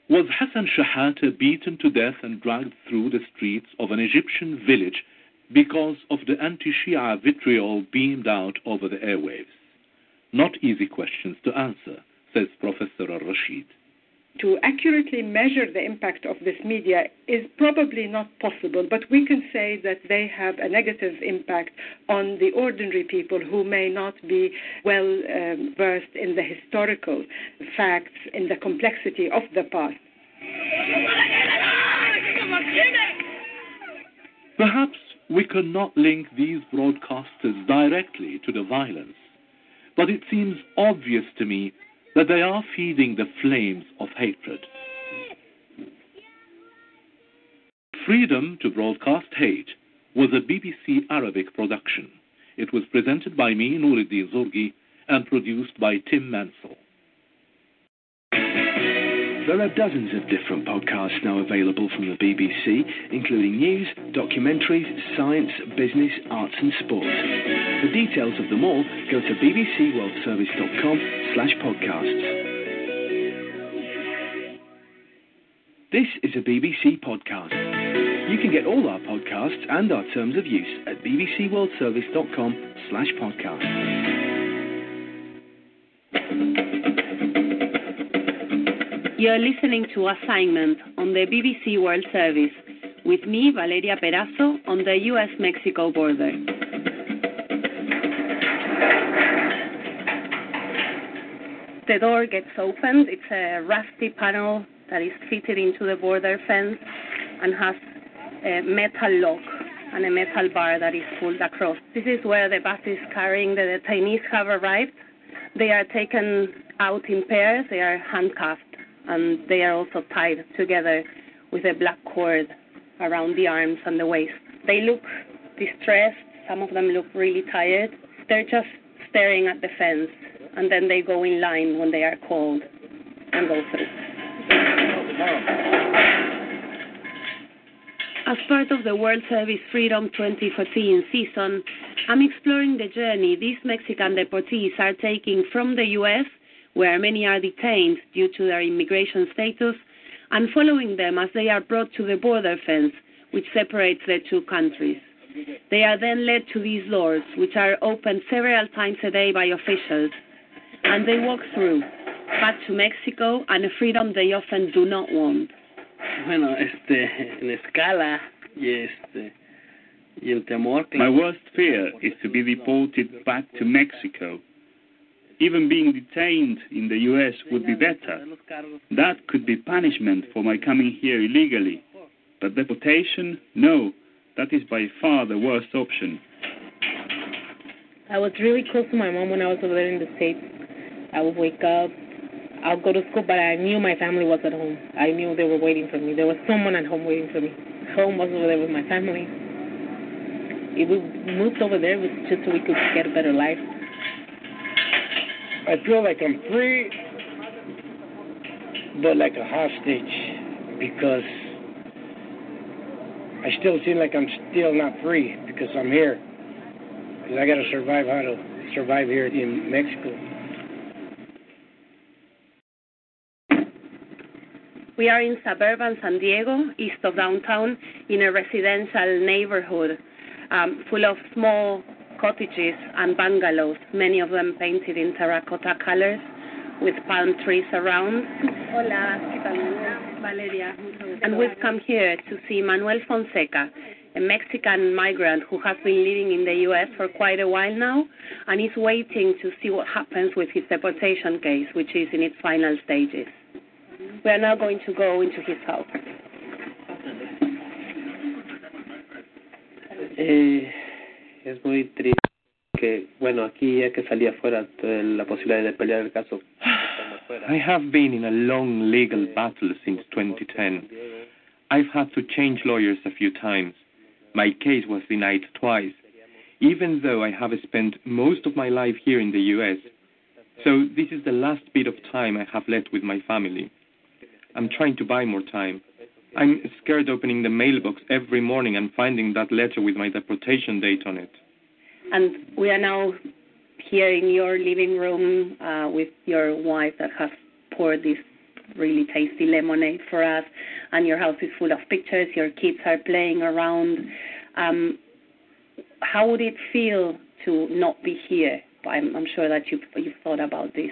Was Hassan Shahata beaten to death and dragged through the streets of an Egyptian village because of the anti-Shia vitriol beamed out over the airwaves? Not easy questions to answer, says Professor Al-Rashid to accurately measure the impact of this media is probably not possible, but we can say that they have a negative impact on the ordinary people who may not be well um, versed in the historical facts, in the complexity of the past. Perhaps we cannot link these broadcasters directly to the violence, but it seems obvious to me that they are feeding the flames of hatred. Freedom to Broadcast Hate was a BBC Arabic production. It was presented by me, Nuruddin and produced by Tim Mansell. There are dozens of different podcasts now available from the BBC, including news, documentaries, science, business, arts and sport. For details of them all, go to bbcworldservice.com slash podcasts. This is a BBC podcast. You can get all our podcasts and our terms of use at bbcworldservice.com slash podcasts. You're listening to Assignment on the BBC World Service with me, Valeria Perasso, on the US Mexico border. The door gets opened. It's a rusty panel that is fitted into the border fence and has a metal lock and a metal bar that is pulled across. This is where the bus is carrying the detainees have arrived. They are taken out in pairs. They are handcuffed and they are also tied together with a black cord around the arms and the waist. They look distressed. Some of them look really tired. They're just staring at the fence, and then they go in line when they are called and go through. As part of the World Service Freedom 2014 season, I'm exploring the journey these Mexican deportees are taking from the U.S where many are detained due to their immigration status, and following them as they are brought to the border fence, which separates the two countries. They are then led to these doors, which are opened several times a day by officials, and they walk through, back to Mexico and a freedom they often do not want. Bueno, este, en escala y este y el temor. My worst fear is to be deported back to Mexico even being detained in the U.S. would be better. That could be punishment for my coming here illegally. But deportation, no, that is by far the worst option. I was really close to my mom when I was over there in the States. I would wake up, I'll go to school, but I knew my family was at home. I knew they were waiting for me. There was someone at home waiting for me. Home was over there with my family. If we moved over there, it was just so we could get a better life. I feel like I'm free, but like a hostage because I still seem like I'm still not free because I'm here. Because I got to survive how to survive here in Mexico. We are in suburban San Diego, east of downtown, in a residential neighborhood um, full of small cottages and bungalows, many of them painted in terracotta colors with palm trees around. Hola, Valeria. And we've come here to see Manuel Fonseca, a Mexican migrant who has been living in the U.S. for quite a while now and is waiting to see what happens with his deportation case, which is in its final stages. We are now going to go into his house. Eh, es muy triste que, bueno, aquí ya que salí afuera, la posibilidad de pelear el caso. I have been in a long legal eh, battle since 2010. I've had to change lawyers a few times. My case was denied twice, even though I have spent most of my life here in the US. So this is the last bit of time I have left with my family. I'm trying to buy more time. I'm scared opening the mailbox every morning and finding that letter with my deportation date on it. And we are now here in your living room uh, with your wife that has poured this really tasty lemonade for us, and your house is full of pictures. Your kids are playing around. Um, how would it feel to not be here? I'm, I'm sure that you've, you've thought about this.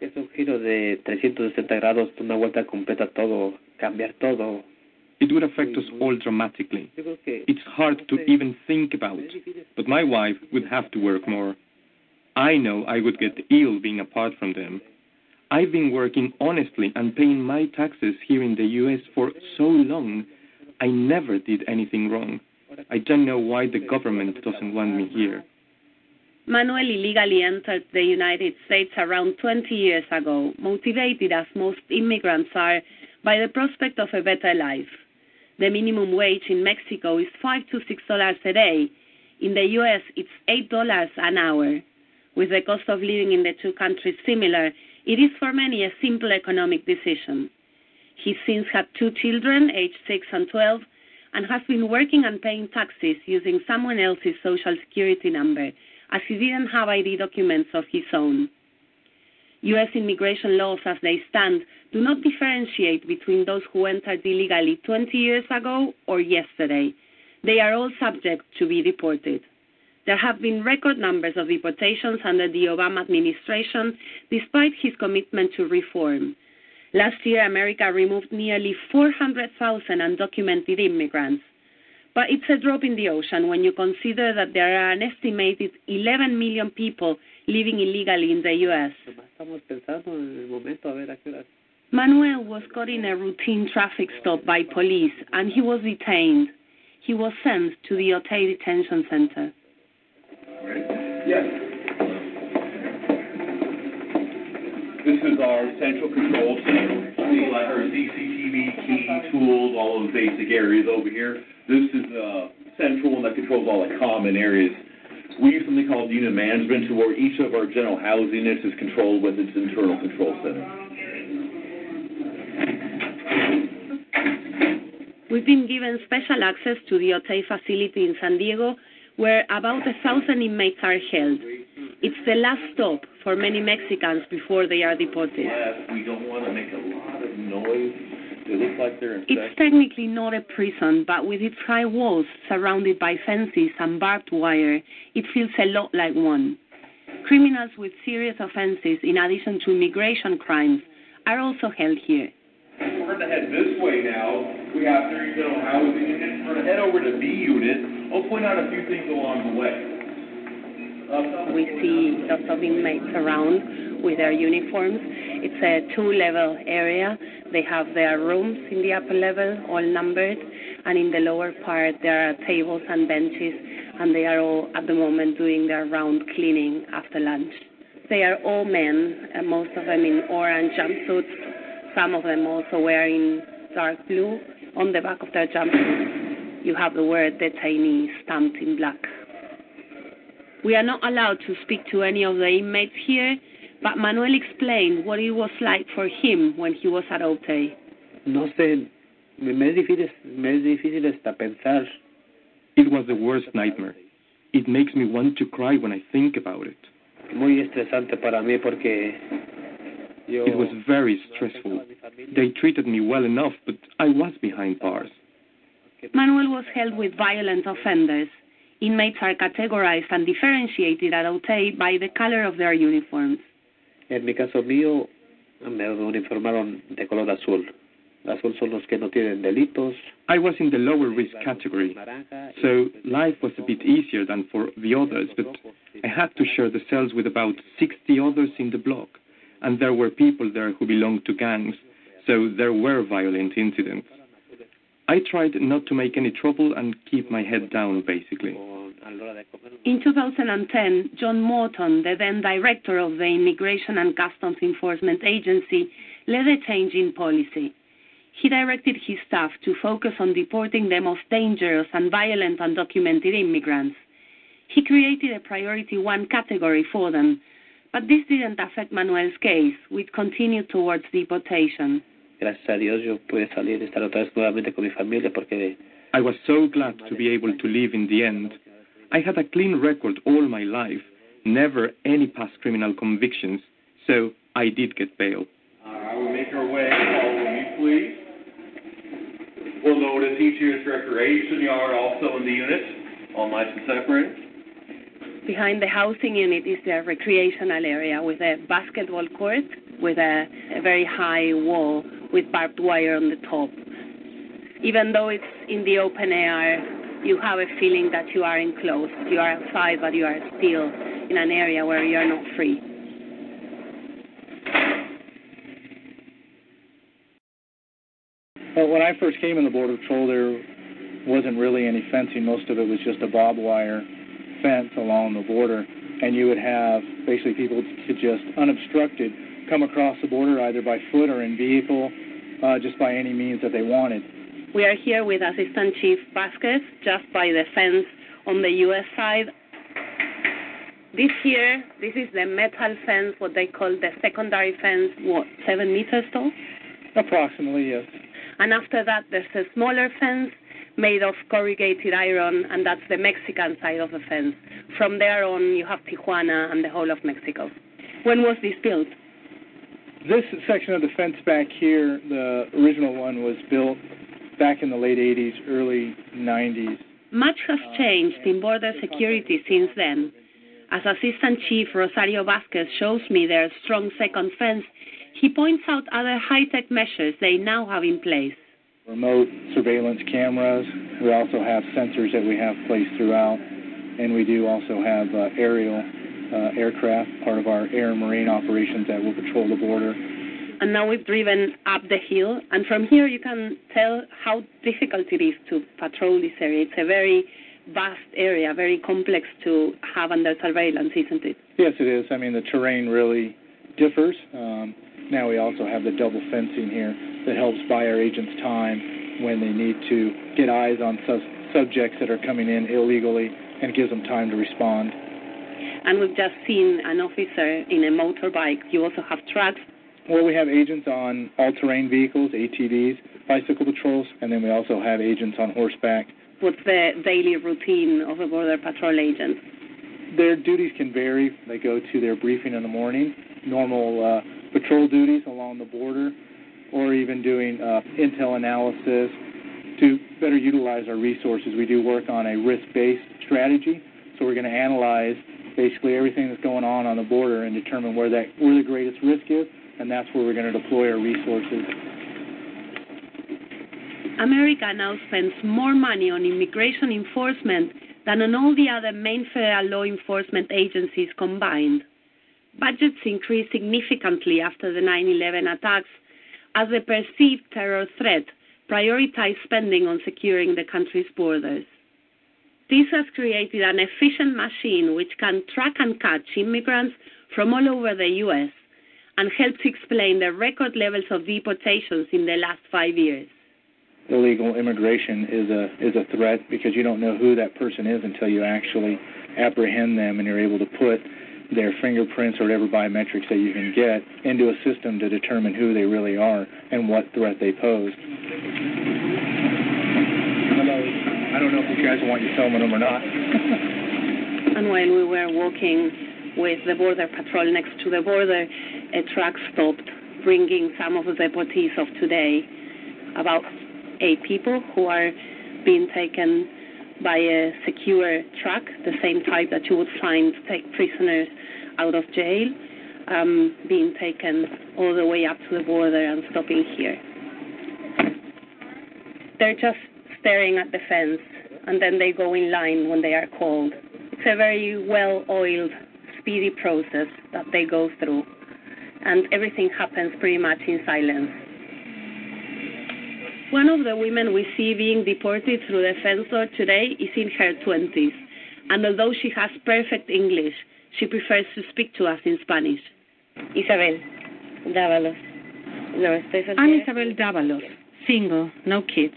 Es un giro de 360 grados, una vuelta completa a todo, cambiar todo. It would affect us all dramatically. It's hard to even think about, but my wife would have to work more. I know I would get ill being apart from them. I've been working honestly and paying my taxes here in the US for so long. I never did anything wrong. I don't know why the government doesn't want me here. Manuel illegally entered the United States around 20 years ago, motivated as most immigrants are by the prospect of a better life. The minimum wage in Mexico is five to six dollars a day. In the US, it's eight dollars an hour. With the cost of living in the two countries similar, it is for many a simple economic decision. He since had two children, aged six and 12, and has been working and paying taxes using someone else's social security number, as he didn't have ID documents of his own. U.S. immigration laws as they stand do not differentiate between those who entered illegally 20 years ago or yesterday. They are all subject to be deported. There have been record numbers of deportations under the Obama administration, despite his commitment to reform. Last year, America removed nearly 400,000 undocumented immigrants. But it's a drop in the ocean when you consider that there are an estimated 11 million people living illegally in the U.S. Manuel was caught in a routine traffic stop by police and he was detained. He was sent to the Otay Detention Center. Yes. This is our central control center. See, like our CCTV, key, tools, all those basic areas over here. This is uh, central one that controls all the common areas. We use something called unit management, to where each of our general housing units is controlled with its internal control center. We've been given special access to the Otay facility in San Diego, where about a thousand inmates are held. It's the last stop for many Mexicans before they are deported. Yes, we don't want to make a lot of noise. They look like they're It's technically not a prison, but with its high walls surrounded by fences and barbed wire, it feels a lot like one. Criminals with serious offenses, in addition to immigration crimes, are also held here. We're going to head this way now. We have three general housing units. We're going to head over to B unit. I'll point out a few things along the way. We see lots of inmates around with their uniforms. It's a two level area. They have their rooms in the upper level, all numbered, and in the lower part there are tables and benches, and they are all at the moment doing their round cleaning after lunch. They are all men, most of them in orange jumpsuits, some of them also wearing dark blue. On the back of their jumpsuits, you have the word detainee stamped in black. We are not allowed to speak to any of the inmates here, but Manuel explained what it was like for him when he was at Otay. No sé, me, me es difícil, me es difícil hasta pensar. It was the worst nightmare. It makes me want to cry when I think about it. Muy estresante para mí porque yo It was very stressful. They treated me well enough, but I was behind bars. Manuel was held with violent offenders. Inmates are categorized and differentiated at Otay by the color of their uniforms. en mi caso mío me uniformaron de color azul. Azul son los que no tienen delitos. I was in the lower risk category, so life was a bit easier than for the others, but I had to share the cells with about 60 others in the block, and there were people there who belonged to gangs, so there were violent incidents. I tried not to make any trouble and keep my head down, basically. In 2010, John Morton, the then director of the Immigration and Customs Enforcement Agency, led a change in policy. He directed his staff to focus on deporting the most dangerous and violent undocumented immigrants. He created a priority one category for them, but this didn't affect Manuel's case, which continued towards deportation. Gracias a Dios yo pude salir y estar otra vez nuevamente con mi familia porque I was so glad to be able to leave in the end. I had a clean record all my life, never any past criminal convictions, so I did get bail. Uh, I will make make our way. Follow me, please. We'll notice each year's recreation yard also in the unit, all nice and separated. Behind the housing unit is the recreational area with a basketball court with a, a very high wall with barbed wire on the top. Even though it's in the open air, you have a feeling that you are enclosed. You are outside, but you are still in an area where you are not free. Well, when I first came in the Border Patrol, there wasn't really any fencing. Most of it was just a barbed wire fence along the border, and you would have basically people to just unobstructed come across the border either by foot or in vehicle, uh, just by any means that they wanted. We are here with Assistant Chief Vasquez, just by the fence on the U.S. side. This here, this is the metal fence, what they call the secondary fence, what, seven meters tall? Approximately, yes. And after that, there's a smaller fence made of corrugated iron, and that's the Mexican side of the fence. From there on, you have Tijuana and the whole of Mexico. When was this built? This section of the fence back here, the original one was built back in the late 80s, early 90s. Much has uh, changed in border security since then. As Assistant Chief Rosario Vasquez shows me their strong second fence, he points out other high tech measures they now have in place. Remote surveillance cameras. We also have sensors that we have placed throughout, and we do also have uh, aerial uh, aircraft, part of our air and marine operations that will patrol the border. And now we've driven up the hill, and from here you can tell how difficult it is to patrol this area. It's a very vast area, very complex to have under surveillance, isn't it? Yes, it is. I mean, the terrain really differs. Um, now we also have the double fencing here that helps buy our agents time when they need to get eyes on su- subjects that are coming in illegally and gives them time to respond. And we've just seen an officer in a motorbike. You also have trucks. Well, we have agents on all terrain vehicles, ATVs, bicycle patrols, and then we also have agents on horseback. What's the daily routine of a Border Patrol agent? Their duties can vary. They go to their briefing in the morning, normal uh, patrol duties along the border, or even doing uh, intel analysis to better utilize our resources. We do work on a risk based strategy, so we're going to analyze basically everything that's going on on the border and determine where that where the greatest risk is, and that's where we're going to deploy our resources. America now spends more money on immigration enforcement than on all the other main federal law enforcement agencies combined. Budgets increased significantly after the 9 11 attacks as the perceived terror threat prioritized spending on securing the country's borders. This has created an efficient machine which can track and catch immigrants from all over the U.S. and helps explain the record levels of deportations in the last five years. Illegal immigration is a is a threat because you don't know who that person is until you actually apprehend them and you're able to put their fingerprints or whatever biometrics that you can get into a system to determine who they really are and what threat they pose. Hello. I don't know if you guys want you filming them or not. and while we were walking with the Border Patrol next to the border, a truck stopped bringing some of the deportees of today, about eight people who are being taken by a secure truck, the same type that you would find take prisoners out of jail, um, being taken all the way up to the border and stopping here. They're just staring at the fence and then they go in line when they are called. It's a very well oiled, speedy process that they go through, and everything happens pretty much in silence. One of the women we see being deported through the fence door today is in her 20s, and although she has perfect English, she prefers to speak to us in Spanish. Isabel Dávalos. No, estoy ah, soltera. I'm Isabel Dávalos, single, no kids.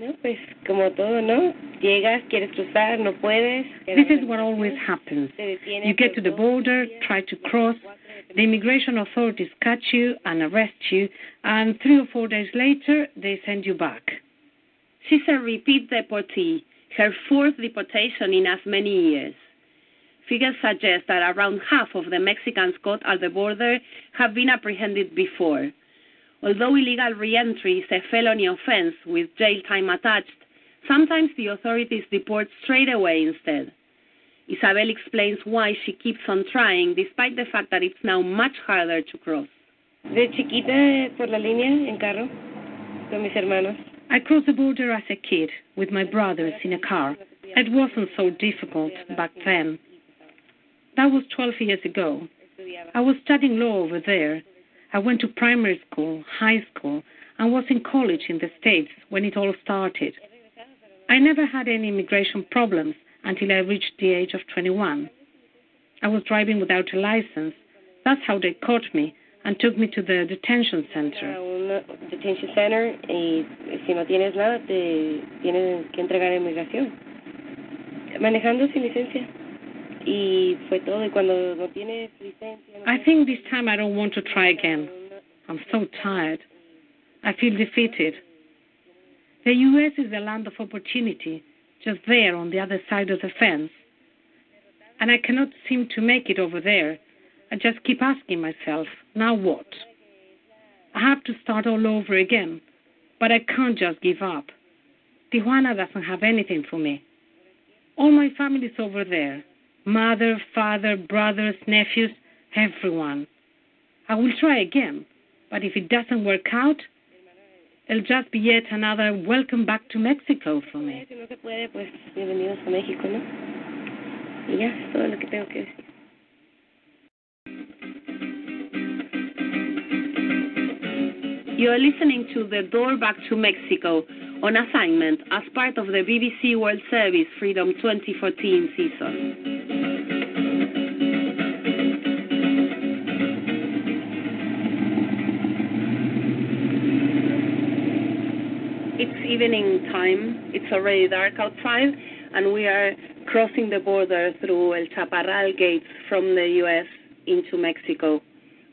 No, pues como todo, ¿no? Llegas, quieres cruzar, no puedes. This is what always happens. You get to the border, try to cross, the immigration authorities catch you and arrest you, and three or four days later, they send you back. She's a repeat deportee, her fourth deportation in as many years. Figures suggest that around half of the Mexicans caught at the border have been apprehended before. Although illegal reentry is a felony offense with jail time attached, sometimes the authorities deport straight away instead. Isabel explains why she keeps on trying despite the fact that it's now much harder to cross. De chiquita por la línea en carro con mis hermanos. I crossed the border as a kid with my brothers in a car. It wasn't so difficult back then. That was 12 years ago. I was studying law over there. I went to primary school, high school, and was in college in the States when it all started. I never had any immigration problems until I reached the age of 21. I was driving without a license. That's how they caught me and took me to the detention center. A un detention center y si no tienes nada te tienen que entregar inmigración. Manejando sin licencia. Y fue todo. Y cuando no tienes licencia. No I think this time I don't want to try again. I'm so tired. I feel defeated. The U.S. is a land of opportunity, just there on the other side of the fence. And I cannot seem to make it over there. I just keep asking myself, now what? I have to start all over again, but I can't just give up. Tijuana doesn't have anything for me. All my family's over there mother, father, brothers, nephews, everyone. I will try again, but if it doesn't work out, it'll just be yet another welcome back to Mexico for me. Si no se puede, pues bienvenidos a México, ¿no? Y ya, es todo lo que tengo que decir. You're listening to The Door Back to Mexico on assignment as part of the BBC World Service Freedom 2014 season. Evening time. It's already dark outside, and we are crossing the border through El Chaparral gates from the U.S. into Mexico.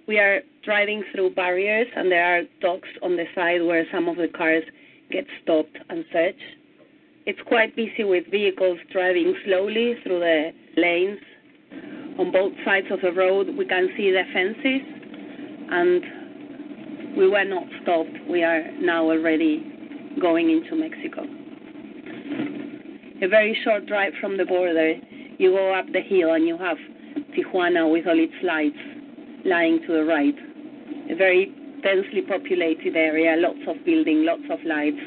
We are driving through barriers, and there are dogs on the side where some of the cars get stopped and searched. It's quite busy with vehicles driving slowly through the lanes. On both sides of the road, we can see the fences, and we were not stopped. We are now already going into Mexico. A very short drive from the border, you go up the hill and you have Tijuana with all its lights lying to the right. A very densely populated area, lots of buildings, lots of lights,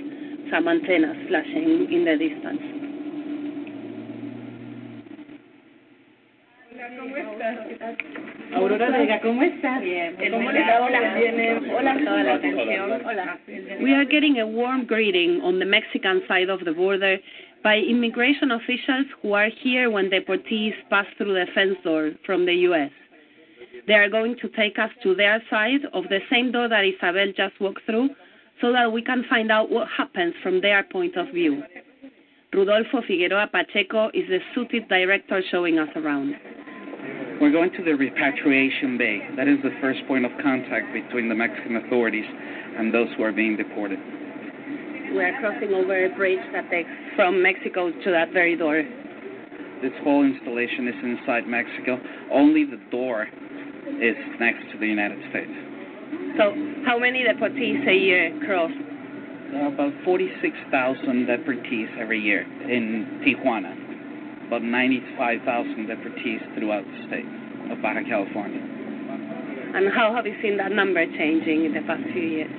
some antennas flashing in the distance. Aurora Vega, ¿cómo estás? Bien. ¿Cómo le da hola? Hola, toda la atención. Hola. We are getting a warm greeting on the Mexican side of the border by immigration officials who are here when deportees pass through the fence door from the U.S. They are going to take us to their side of the same door that Isabel just walked through so that we can find out what happens from their point of view. Rudolfo Figueroa Pacheco is the suited director showing us around. We're going to the repatriation bay. That is the first point of contact between the Mexican authorities and those who are being deported. We are crossing over a bridge that takes from Mexico to that very door. This whole installation is inside Mexico. Only the door is next to the United States. So, how many deportees a year cross? There are about 46,000 deportees every year in Tijuana, about 95,000 deportees throughout the state of Baja California. And how have you seen that number changing in the past few years?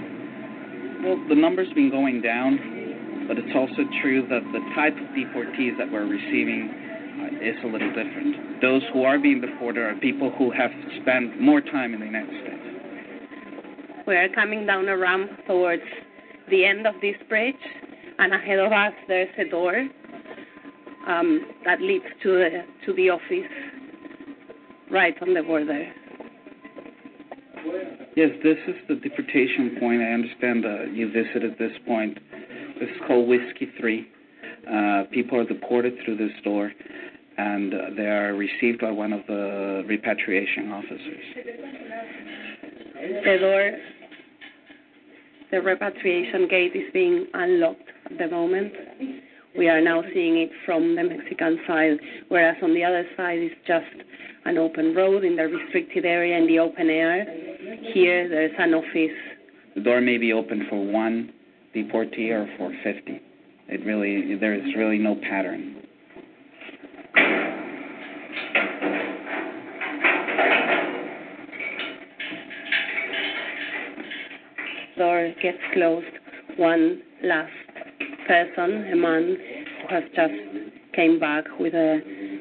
Well, the number's been going down, but it's also true that the type of deportees that we're receiving uh, is a little different. Those who are being deported are people who have spent more time in the United States. We are coming down a ramp towards the end of this bridge, and ahead of us there's a door um, that leads to the to the office right on the border. Yes, this is the deportation point. I understand uh, you visited this point. This is called Whiskey 3. Uh, people are deported through this door, and uh, they are received by one of the repatriation officers. The door, the repatriation gate is being unlocked at the moment. We are now seeing it from the Mexican side, whereas on the other side is just an open road in the restricted area in the open air. Here there's an office The door may be open for one deportee or for 50. It really, there is really no pattern. Door gets closed. One last person, a man who has just came back with a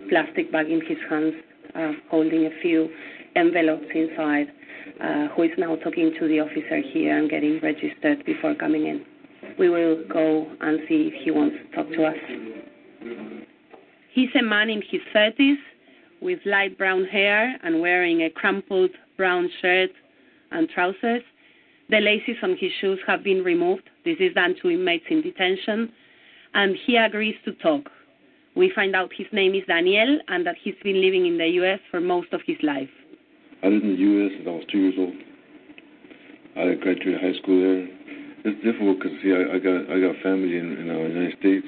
plastic bag in his hands, uh, holding a few envelopes inside, uh, who is now talking to the officer here and getting registered before coming in. We will go and see if he wants to talk to us. He's a man in his 30s with light brown hair and wearing a crumpled brown shirt and trousers. The laces on his shoes have been removed. This is done to inmates in detention. And he agrees to talk. We find out his name is Daniel and that he's been living in the U.S. for most of his life. I lived in the U.S. since I was two years old. I graduated high school there. It's difficult because see, I, I got I got family in, in uh, the United States.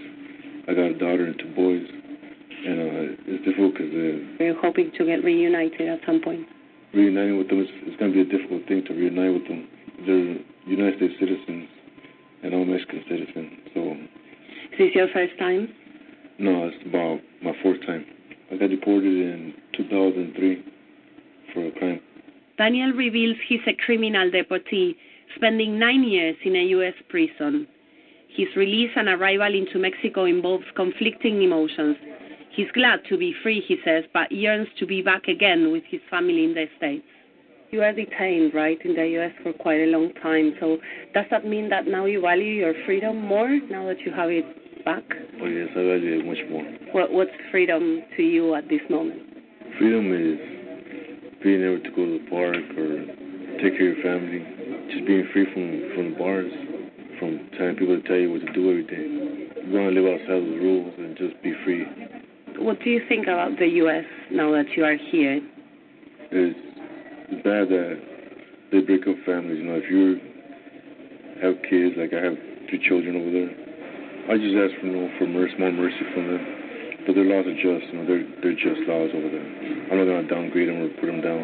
I got a daughter and two boys, and uh, it's difficult because uh, We're hoping to get reunited at some point. reuniting with them is it's going to be a difficult thing to reunite with them. They're United States citizens, and I'm Mexican citizen. So Is this your first time? no, it's about my fourth time. I got deported in 2003 for a crime. Daniel reveals he's a criminal deportee, spending nine years in a U.S. prison. His release and arrival into Mexico involves conflicting emotions. He's glad to be free, he says, but yearns to be back again with his family in the States. You are detained, right, in the U.S. for quite a long time. So does that mean that now you value your freedom more now that you have it back? Oh yes, I value it much more. What, what's freedom to you at this moment? Freedom is being able to go to the park or take care of your family. Just being free from from the bars, from telling people to tell you what to do every day. You want to live outside of the rules and just be free. What do you think about the U.S. now that you are here? It's, it's bad that they break up families. You know, if you have kids, like I have two children over there, I just ask for no for mercy, more mercy from them. But their laws are just, you know, they're they're just laws over there. I'm not gonna downgrade them or put them down.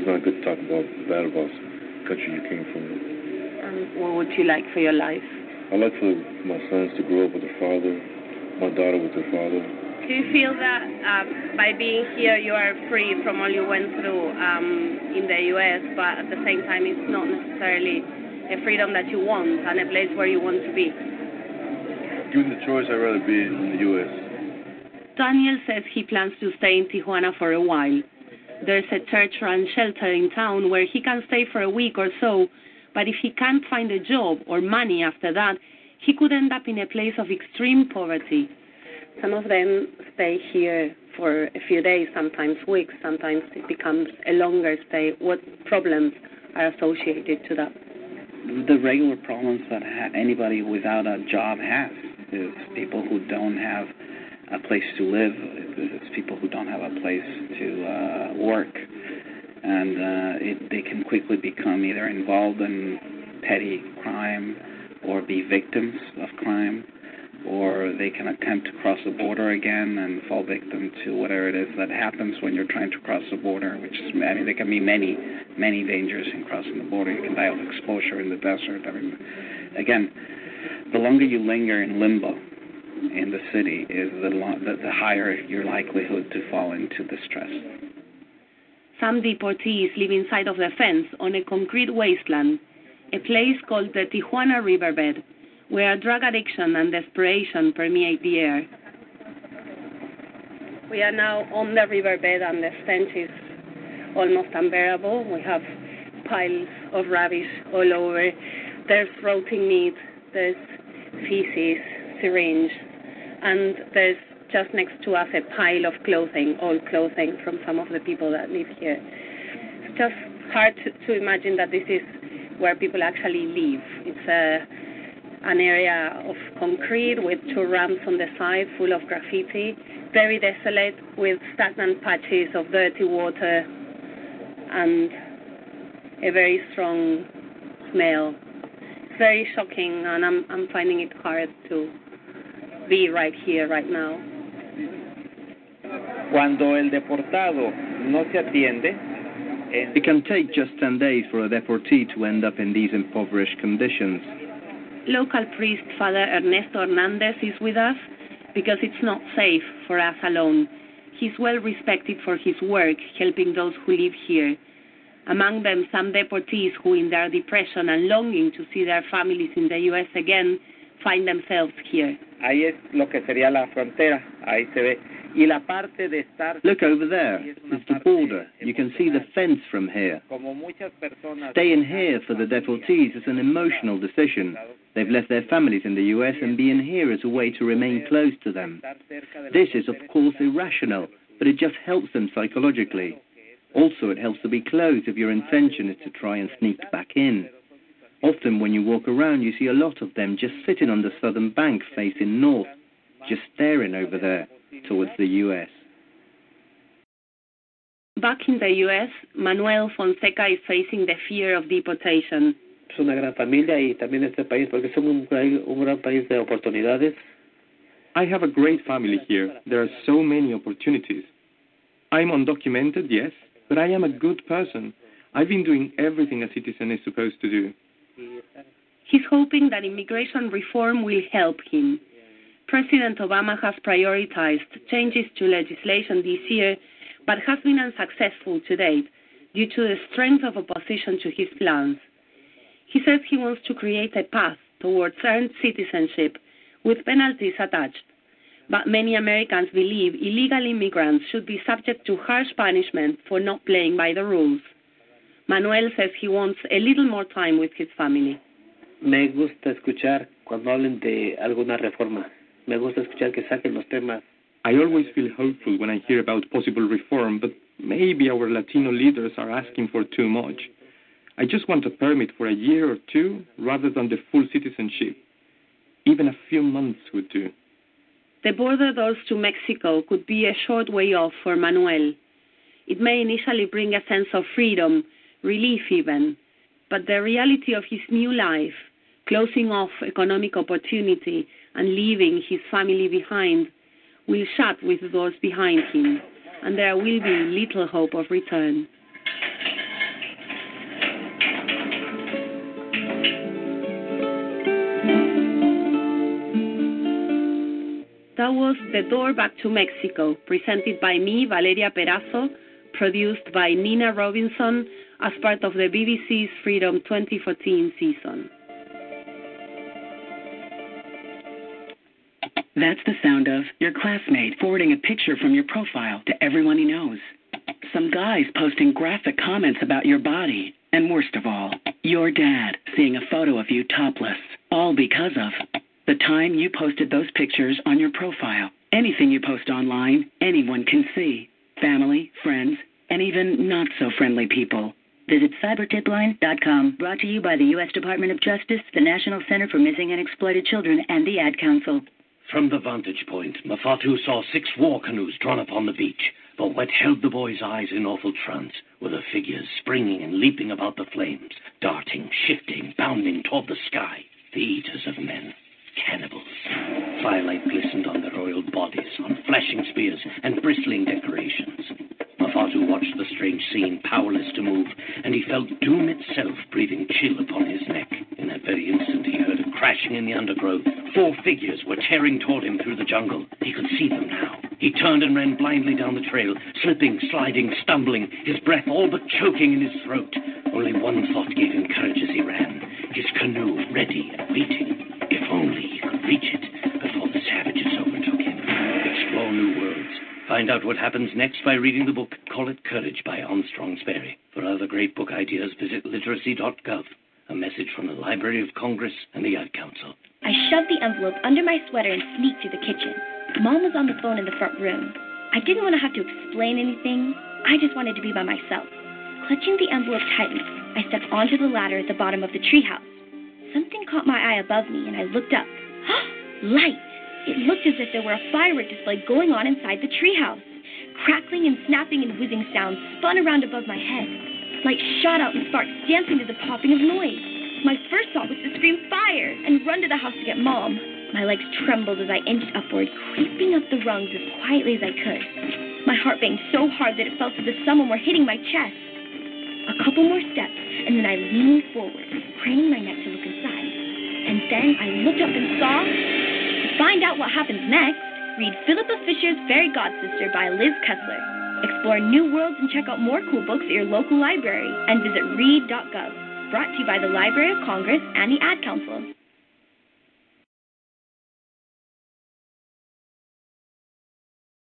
It's not good to talk about bad about the country you came from. And what would you like for your life? I'd like for my sons to grow up with their father, my daughter with their father. Do you feel that uh, by being here you are free from all you went through um, in the U.S., but at the same time it's not necessarily a freedom that you want and a place where you want to be? Given the choice, I'd rather be in the U.S. Daniel says he plans to stay in Tijuana for a while. There's a church run shelter in town where he can stay for a week or so, but if he can't find a job or money after that, he could end up in a place of extreme poverty. Some of them stay here for a few days, sometimes weeks, sometimes it becomes a longer stay. What problems are associated to that? The regular problems that anybody without a job has is people who don't have a place to live. It's people who don't have a place to uh, work, and uh, it, they can quickly become either involved in petty crime or be victims of crime, or they can attempt to cross the border again and fall victim to whatever it is that happens when you're trying to cross the border, which is, I mean, there can be many, many dangers in crossing the border. You can die of exposure in the desert. I mean, again, the longer you linger in limbo in the city is the, lo- the, the higher your likelihood to fall into distress. Some deportees live inside of the fence on a concrete wasteland, a place called the Tijuana Riverbed, where drug addiction and desperation permeate the air. We are now on the riverbed and the stench is almost unbearable. We have piles of rubbish all over. There's rotting meat, there's feces, syringe, and there's just next to us a pile of clothing, old clothing from some of the people that live here. It's just hard to, to imagine that this is where people actually live. It's a an area of concrete with two ramps on the side full of graffiti, very desolate with stagnant patches of dirty water and a very strong smell. It's very shocking and I'm, I'm finding it hard to be right here, right now. Cuando el deportado no se atiende, It can take just 10 days for a deportee to end up in these impoverished conditions. Local priest Father Ernesto Hernandez is with us because it's not safe for us alone. He's well respected for his work helping those who live here. Among them, some deportees who, in their depression and longing to see their families in the U.S. again, find themselves here. Ahí es lo que sería la frontera, ahí se ve. Y la parte de estar Look over there. It's the border. You can see the fence from here. Staying here for the deportees is an emotional decision. They've left their families in the US and being here is a way to remain close to them. This is, of course, irrational, but it just helps them psychologically. Also, it helps to be close if your intention is to try and sneak back in. Often, when you walk around, you see a lot of them just sitting on the southern bank facing north, just staring over there towards the US. Back in the U.S., Manuel Fonseca is facing the fear of deportation. es una gran familia y también este país porque somos un, país- un gran país de oportunidades. I have a great family here. There are so many opportunities. I'm undocumented, yes, but I am a good person. I've been doing everything a citizen is supposed to do. He's hoping that immigration reform will help him. President Obama has prioritized changes to legislation this year, but has been unsuccessful to date due to the strength of opposition to his plans. He says he wants to create a path towards earned citizenship with penalties attached. But many Americans believe illegal immigrants should be subject to harsh punishment for not playing by the rules. Manuel says he wants a little more time with his family. Me gusta escuchar cuando hablen de alguna reforma. Me gusta escuchar que saquen los temas. I always feel hopeful when I hear about possible reform, but maybe our Latino leaders are asking for too much. I just want a permit for a year or two rather than the full citizenship. Even a few months would do. The border doors to Mexico could be a short way off for Manuel. It may initially bring a sense of freedom, relief even, but the reality of his new life, closing off economic opportunity and leaving his family behind, will shut with doors behind him, and there will be little hope of return. That was The Door Back to Mexico, presented by me, Valeria Perasso, produced by Nina Robinson as part of the BBC's Freedom 2014 season. That's the sound of your classmate forwarding a picture from your profile to everyone he knows. Some guys posting graphic comments about your body. And worst of all, your dad seeing a photo of you topless. All because of the time you posted those pictures on your profile. Anything you post online, anyone can see. Family, friends, and even not so friendly people. Visit cybertipline.com, brought to you by the U.S. Department of Justice, the National Center for Missing and Exploited Children, and the Ad Council. From the vantage point, Mafatu saw six war canoes drawn upon the beach, but what held the boy's eyes in awful trance were the figures springing and leaping about the flames, darting, shifting, bounding toward the sky. The eaters of men. Cannibals. Firelight glistened on their oiled bodies, on flashing spears and bristling decorations. Mafatu watched the strange scene, powerless to move, and he felt doom itself breathing chill upon his neck. In that very instant, he heard a crashing in the undergrowth. Four figures were tearing toward him through the jungle. He could see them now. He turned and ran blindly down the trail, slipping, sliding, stumbling, his breath all but choking in his throat. Only one thought gave him courage as he ran his canoe ready and waiting. If only he could reach it Find out what happens next by reading the book Call It Courage by Armstrong Sperry. For other great book ideas, visit literacy.gov. A message from the Library of Congress and the Ad Council. I shoved the envelope under my sweater and sneaked through the kitchen. Mom was on the phone in the front room. I didn't want to have to explain anything. I just wanted to be by myself. Clutching the envelope tightly, I stepped onto the ladder at the bottom of the treehouse. Something caught my eye above me, and I looked up. Light! It looked as if there were a firework display going on inside the treehouse. Crackling and snapping and whizzing sounds spun around above my head. Light shot out and sparks dancing to the popping of noise. My first thought was to scream fire and run to the house to get Mom. My legs trembled as I inched upward, creeping up the rungs as quietly as I could. My heart banged so hard that it felt as if someone were hitting my chest. A couple more steps, and then I leaned forward, craning my neck to look inside. And then I looked up and saw. Find out what happens next, read Philippa Fisher's Fairy Godsister by Liz Kessler. Explore new worlds and check out more cool books at your local library. And visit read.gov. Brought to you by the Library of Congress and the Ad Council.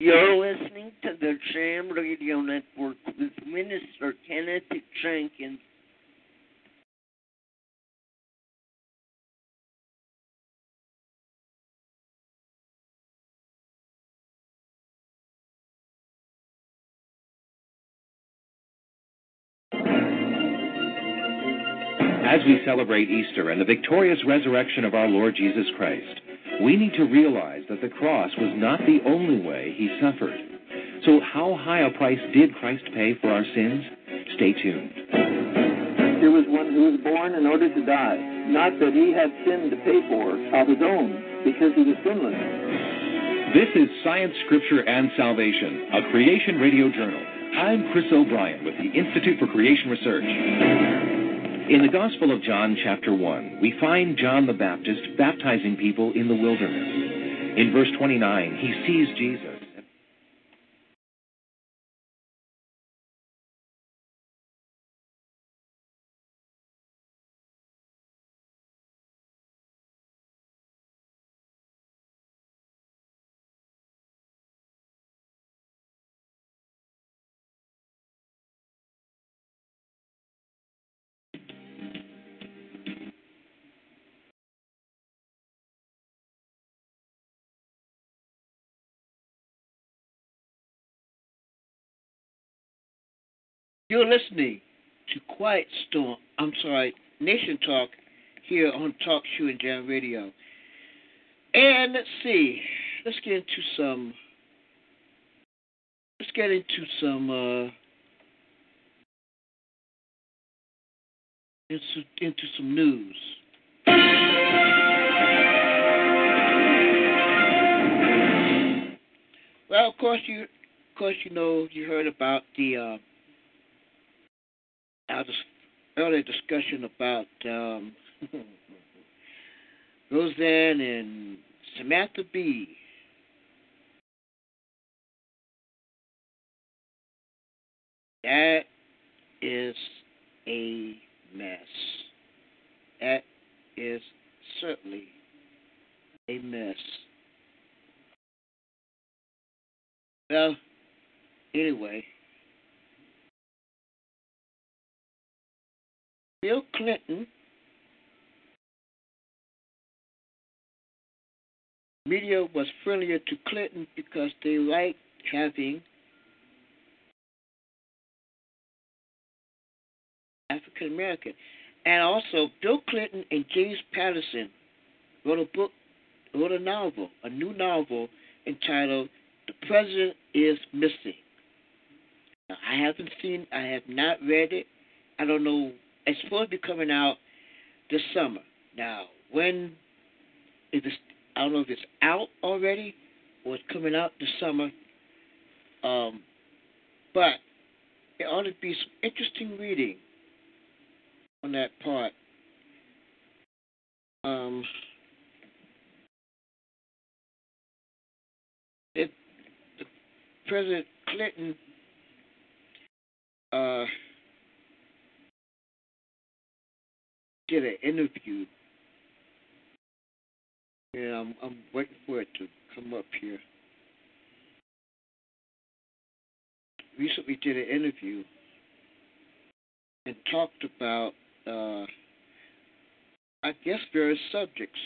You're listening to the Jam Radio Network with Minister Kenneth Jenkins. As we celebrate Easter and the victorious resurrection of our Lord Jesus Christ, we need to realize that the cross was not the only way he suffered. So, how high a price did Christ pay for our sins? Stay tuned. Here was one who was born in order to die, not that he had sin to pay for of his own, because he was sinless. This is Science, Scripture, and Salvation, a Creation Radio Journal. I'm Chris O'Brien with the Institute for Creation Research. In the Gospel of John, chapter 1, we find John the Baptist baptizing people in the wilderness. In verse 29, he sees Jesus. You're listening to Quiet Storm. I'm sorry, Nation Talk here on Talk Shoe and Jam Radio. And let's see, let's get into some. Let's get into some. Uh, into, into some news. Well, of course you, of course you know you heard about the. Uh, our dis- earlier discussion about um, Roseanne and Samantha Bee. That is a mess. That is certainly a mess. Well, anyway. Bill Clinton media was friendlier to Clinton because they liked having African American. And also Bill Clinton and James Patterson wrote a book wrote a novel, a new novel entitled The President is Missing. Now, I haven't seen I have not read it. I don't know it's supposed to be coming out this summer. Now, when if it's I don't know if it's out already or it's coming out this summer. Um, but it ought to be some interesting reading on that part. Um, it, President Clinton uh, did an interview, and I'm, I'm waiting for it to come up here. Recently, did an interview and talked about, uh, I guess, various subjects,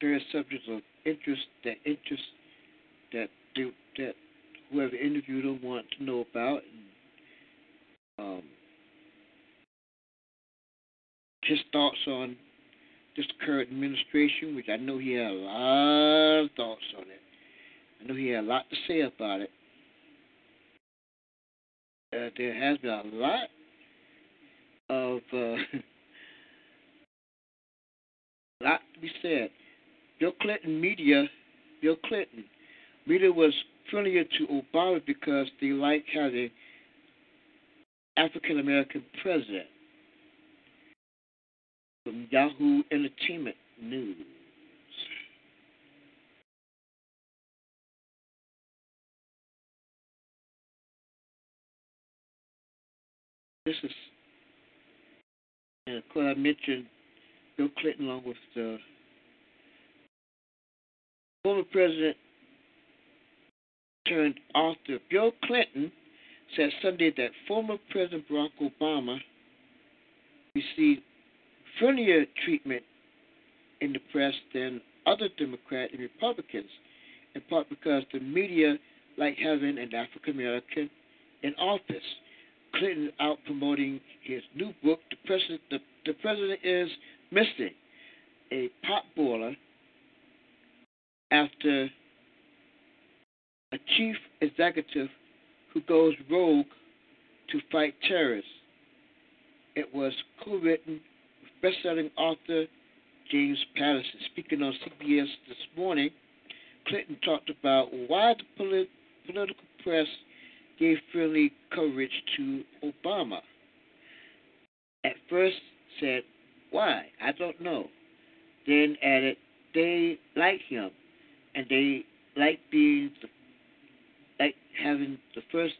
various subjects of interest that interest that they, that whoever interviewed him want to know about. And, um, his thoughts on this current administration, which I know he had a lot of thoughts on it. I know he had a lot to say about it. Uh, there has been a lot of uh, lot to be said. Bill Clinton media, Bill Clinton media was friendlier to Obama because they like having African American president. From Yahoo Entertainment News. This is, and of course, I mentioned Bill Clinton along with the former president turned author Bill Clinton said Sunday that former President Barack Obama received friendlier treatment in the press than other Democrats and Republicans, in part because the media like having an African American in office. Clinton out promoting his new book, The President, the, the President is Missing, a pot boiler after a chief executive who goes rogue to fight terrorists. It was co-written with best-selling author James Patterson. Speaking on CBS this morning, Clinton talked about why the polit- political press gave friendly coverage to Obama. At first said, why? I don't know. Then added, they like him and they like being the, like having the first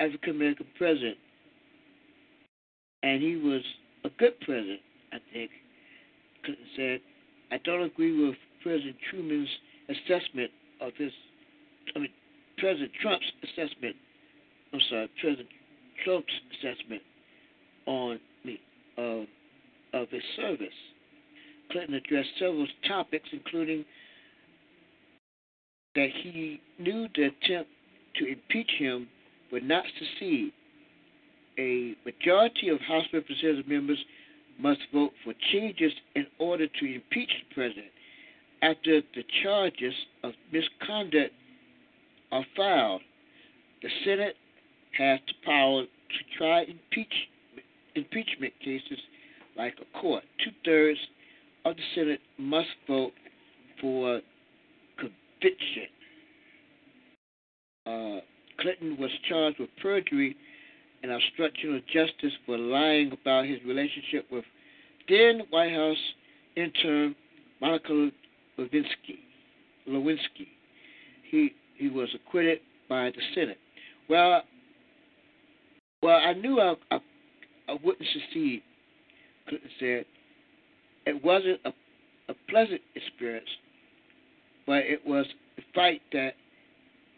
African American president. And he was a good president, I think. Clinton said, I don't agree with President Truman's assessment of his, I mean, President Trump's assessment, I'm sorry, President Trump's assessment on me of, of his service. Clinton addressed several topics, including that he knew the attempt to impeach him would not succeed. A majority of House Representative members must vote for changes in order to impeach the president. After the charges of misconduct are filed, the Senate has the power to try impeach, impeachment cases like a court. Two thirds of the Senate must vote for conviction. Uh, Clinton was charged with perjury and obstruction of justice for lying about his relationship with then White House intern Monica Lewinsky. Lewinsky. He he was acquitted by the Senate. Well, well, I knew I, I, I wouldn't succeed. Clinton said it wasn't a, a pleasant experience, but it was a fight that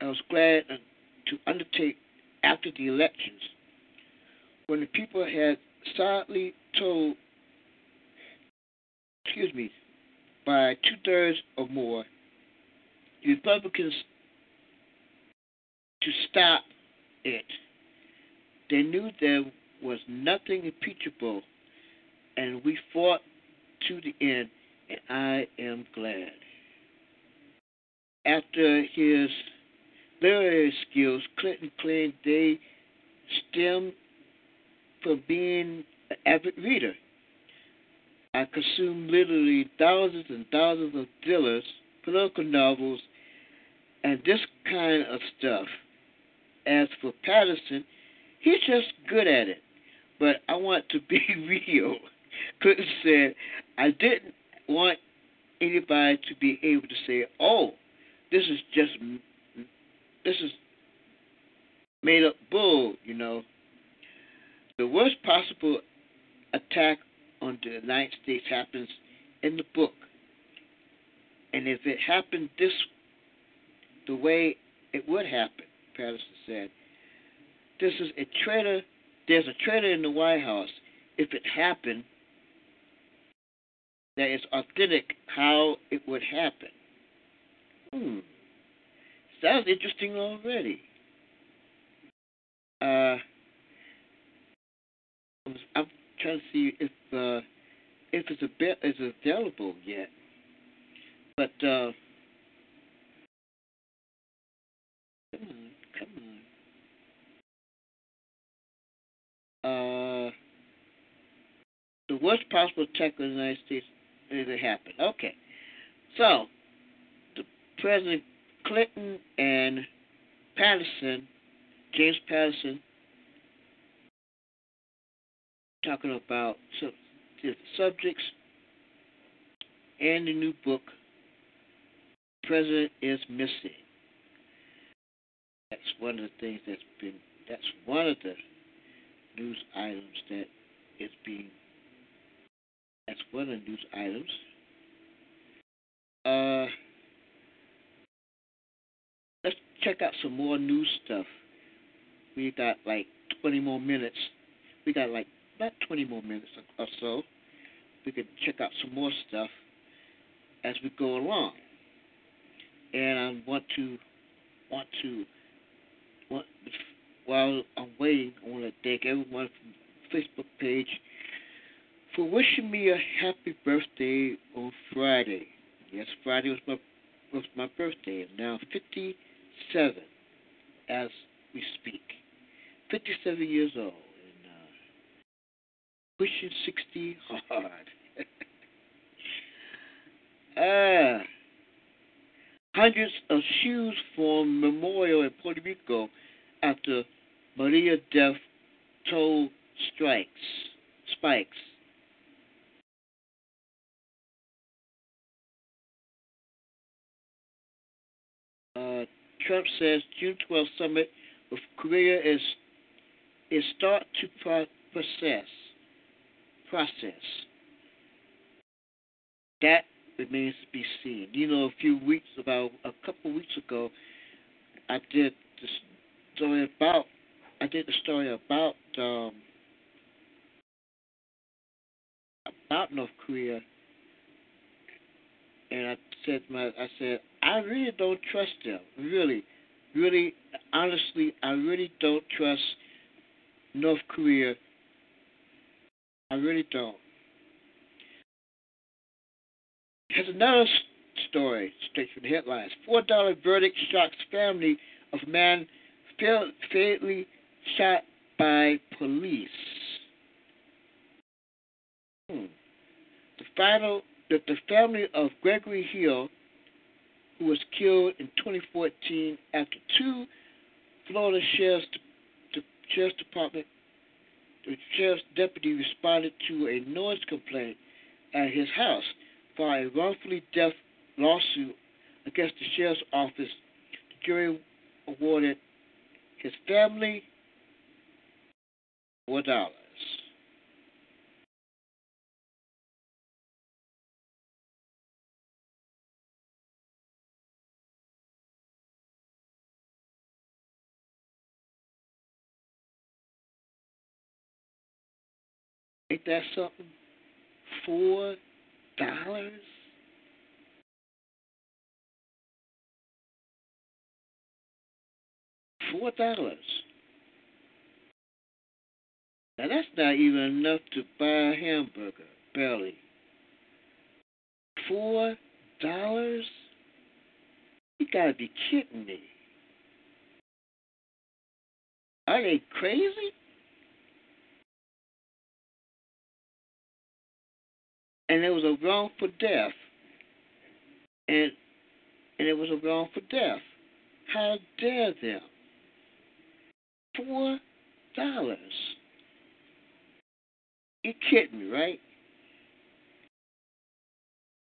I was glad to undertake after the elections, when the people had silently told, excuse me, by two thirds or more, Republicans to stop it. They knew there was nothing impeachable, and we fought to the end, and I am glad. After his literary skills, Clinton claimed they stem from being an avid reader. I consume literally thousands and thousands of thrillers, political novels, and this kind of stuff. As for Patterson, he's just good at it. But I want to be real. Clinton said, I didn't want anybody to be able to say, oh, this is just this is made up bull, you know. The worst possible attack on the United States happens in the book. And if it happened this the way it would happen, Patterson said, this is a traitor there's a traitor in the White House. If it happened, that is authentic how it would happen. Hmm. Sounds interesting already. Uh, I'm trying to see if uh, if it's a bit is available yet, but uh, come on, come on. Uh, the worst possible attack on the United States is it happened. Okay, so the president Clinton and Patterson, James Patterson, talking about the subjects and the new book, President is Missing. That's one of the things that's been, that's one of the news items that is being, that's one of the news items. Uh, let's check out some more new stuff. We got like 20 more minutes. We got like about 20 more minutes or so. We could check out some more stuff as we go along. And I want to want to want while I'm waiting, I want to thank everyone from Facebook page for wishing me a happy birthday on Friday. Yes, Friday was my was my birthday. I'm now 57 as we speak. 57 years old pushing 60 hard. ah, hundreds of shoes form memorial in Puerto Rico after Maria death toll strikes spikes. Uh, Trump says June 12th summit with Korea is is start to process process. That remains to be seen. You know, a few weeks about a couple weeks ago, I did the story about I did the story about um, about North Korea, and I said my I said I really don't trust them. Really, really, honestly, I really don't trust North Korea. I really don't. Here's another story, straight from the headlines. Four dollar verdict shocks family of man fatally shot by police. Hmm. The final, the, the family of Gregory Hill, who was killed in 2014 after two Florida sheriff's, sheriff's department, the sheriff's deputy responded to a noise complaint at his house for a wrongfully death lawsuit against the sheriff's office. The jury awarded his family $4. Ain't that something? Four dollars? Four dollars. Now that's not even enough to buy a hamburger, barely. Four dollars? You gotta be kidding me. Are they crazy? And it was a wrong for death. And and it was a wrong for death. How dare them? Four dollars. You're kidding me, right?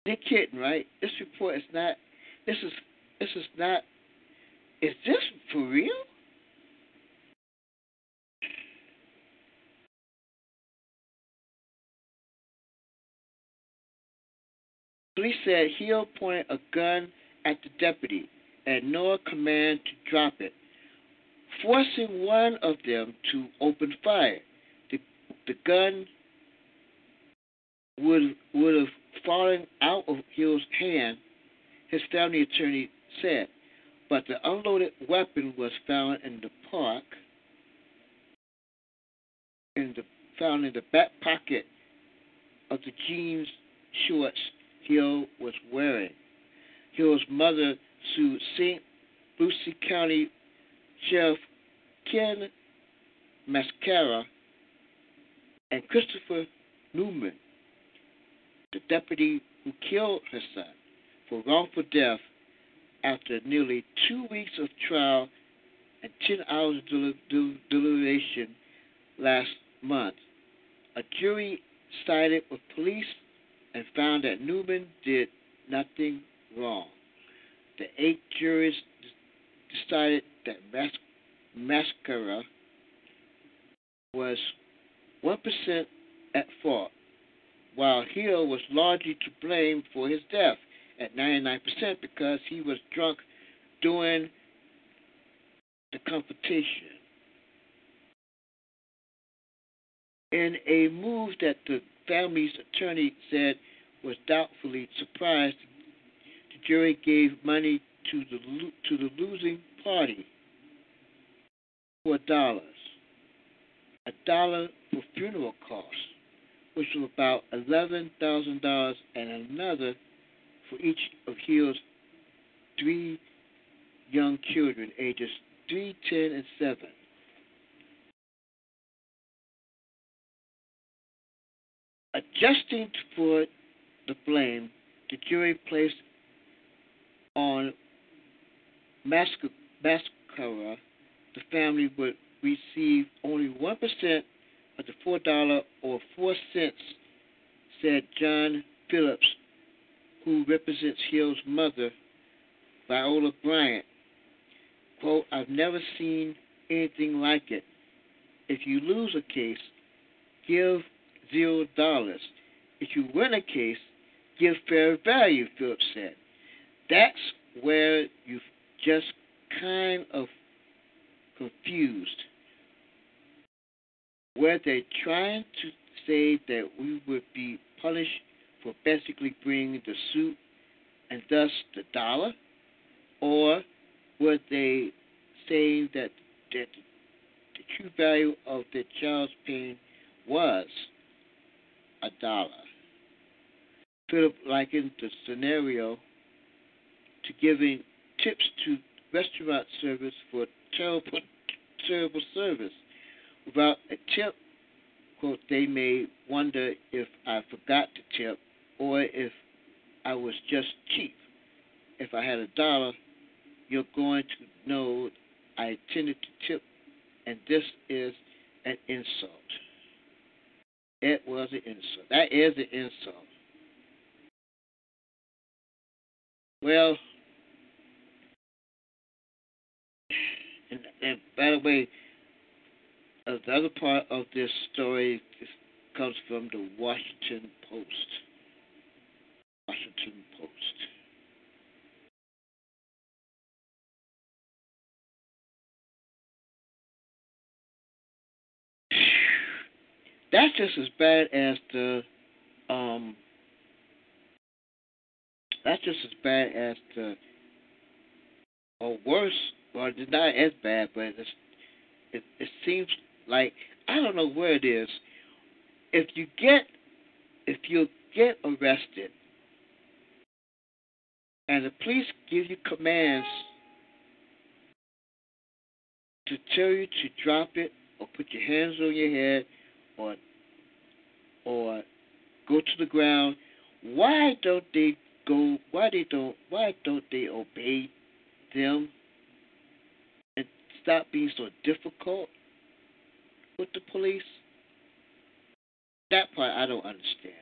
They're kidding, right? This report is not. This is. This is not. Is this for real? Police said Hill pointed a gun at the deputy and ignored command to drop it, forcing one of them to open fire. The, the gun would would have fallen out of Hill's hand, his family attorney said, but the unloaded weapon was found in the park, in the found in the back pocket of the jeans shorts Hill was wearing. Hill's mother sued St. Lucie County Sheriff Ken Mascara and Christopher Newman, the deputy who killed her son, for wrongful death after nearly two weeks of trial and 10 hours of deliberation last month. A jury sided with police and found that Newman did nothing wrong. The eight jurors decided that Mas- Mascara was 1% at fault, while Hill was largely to blame for his death at 99% because he was drunk during the competition. In a move that the family's attorney said was doubtfully surprised, the jury gave money to the to the losing party for dollars, a dollar for funeral costs, which was about eleven thousand dollars, and another for each of Hill's three young children, ages three, ten, and seven. Adjusting for the blame, the jury placed on Mascara, the family would receive only 1% of the $4 or 4 cents, said John Phillips, who represents Hill's mother, Viola Bryant. Quote, I've never seen anything like it. If you lose a case, give zero dollars. If you win a case, give fair value, Phillips said. That's where you've just kind of confused. Where they're trying to say that we would be punished for basically bringing the suit and thus the dollar, or were they saying that, that the true value of the child's pain was a dollar? Philip likened the scenario to giving tips to restaurant service for terrible, terrible service. Without a tip, quote, they may wonder if I forgot to tip or if I was just cheap. If I had a dollar, you're going to know I intended to tip, and this is an insult. It was an insult. That is an insult. Well, and, and by the way, another part of this story comes from the Washington Post. Washington Post. That's just as bad as the um that's just as bad as the or worse well it's not as bad but it's it, it seems like I don't know where it is. If you get if you get arrested and the police give you commands to tell you to drop it or put your hands on your head or or go to the ground, why don't they go why they don't why don't they obey them and stop being so difficult with the police? That part I don't understand.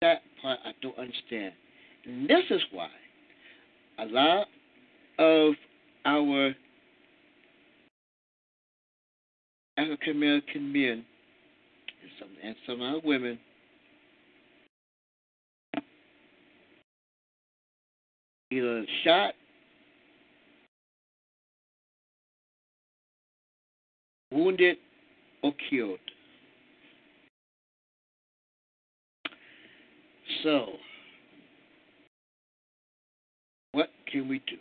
That part I don't understand. And this is why a lot of our African American men and some and some our women either shot, wounded, or killed. So, what can we do?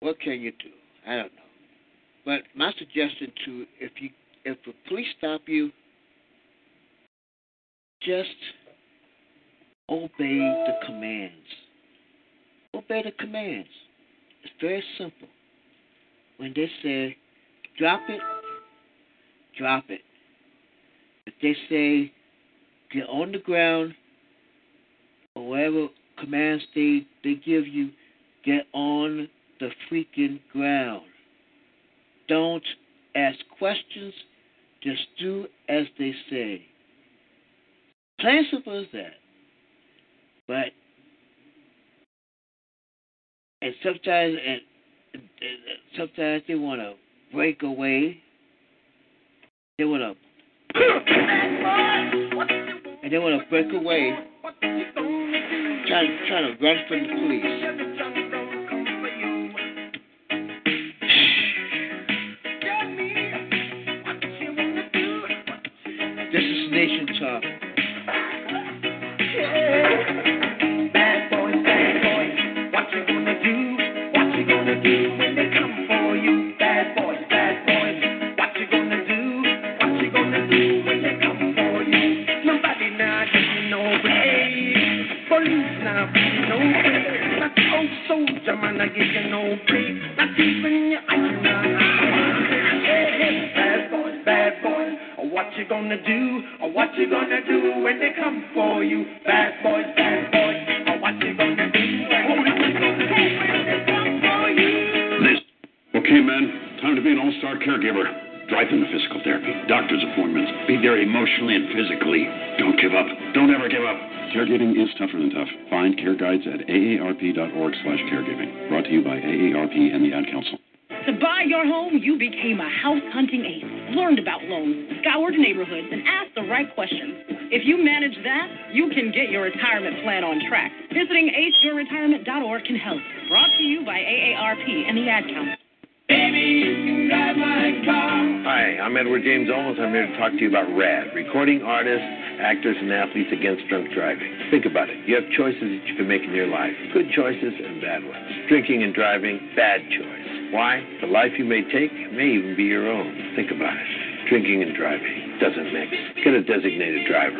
What can you do? I don't know. But my suggestion to if you if the police stop you, just obey the commands. Obey the commands. It's very simple. When they say drop it, drop it. If they say get on the ground or whatever commands they, they give you, get on the freaking ground. Don't ask questions, just do as they say. Plain simple as that. But and sometimes and, and sometimes they want to break away. They want to and they want to break away, trying trying to run from the police. What you gonna do? Or what you gonna do? What you gonna do when they come for you? Bad boys, caregiver. Drive them to physical therapy, doctor's appointments. Be there emotionally and physically. Don't give up. Don't ever give up. Caregiving is tougher than tough. Find care guides at aarp.org slash caregiving. Brought to you by AARP and the Ad Council. To buy your home, you became a house hunting ace, learned about loans, scoured neighborhoods, and asked the right questions. If you manage that, you can get your retirement plan on track. Visiting aceyourretirement.org can help. Brought to you by AARP and the Ad Council. Hi, I'm Edward James Olmos. I'm here to talk to you about RAD, recording artists, actors, and athletes against drunk driving. Think about it. You have choices that you can make in your life good choices and bad ones. Drinking and driving, bad choice. Why? The life you may take may even be your own. Think about it. Drinking and driving doesn't mix. Get a designated driver.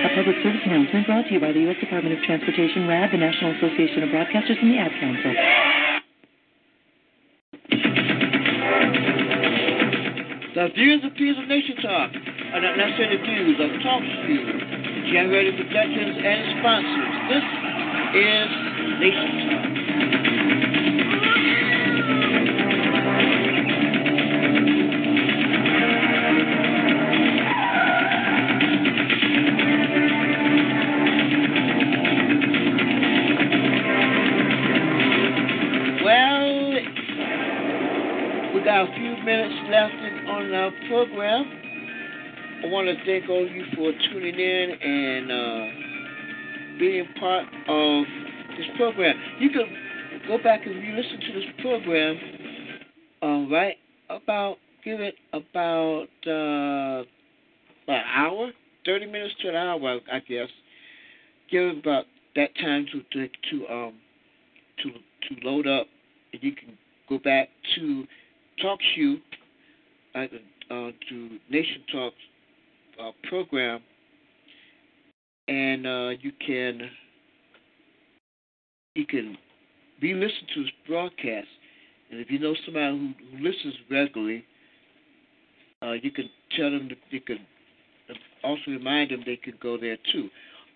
A public service announcement brought to you by the U.S. Department of Transportation, RAD, the National Association of Broadcasters, and the Ad Council. The views and views of Nation Talk are not necessarily views of Talk Shoe, generated productions and sponsors. This is Nation Talk. Well, we got a few minutes left on our program. I want to thank all of you for tuning in and uh, being part of this program. You can go back and re-listen to this program. Uh, right about give it about uh, an hour, thirty minutes to an hour, I guess. Give it about that time to to, to um to to load up, and you can go back to TalkShoe, uh, uh, to Nation Talks uh, program, and uh, you can you can re-listen to this broadcast. And if you know somebody who, who listens regularly, uh, you can tell them that you can also remind them they could go there too.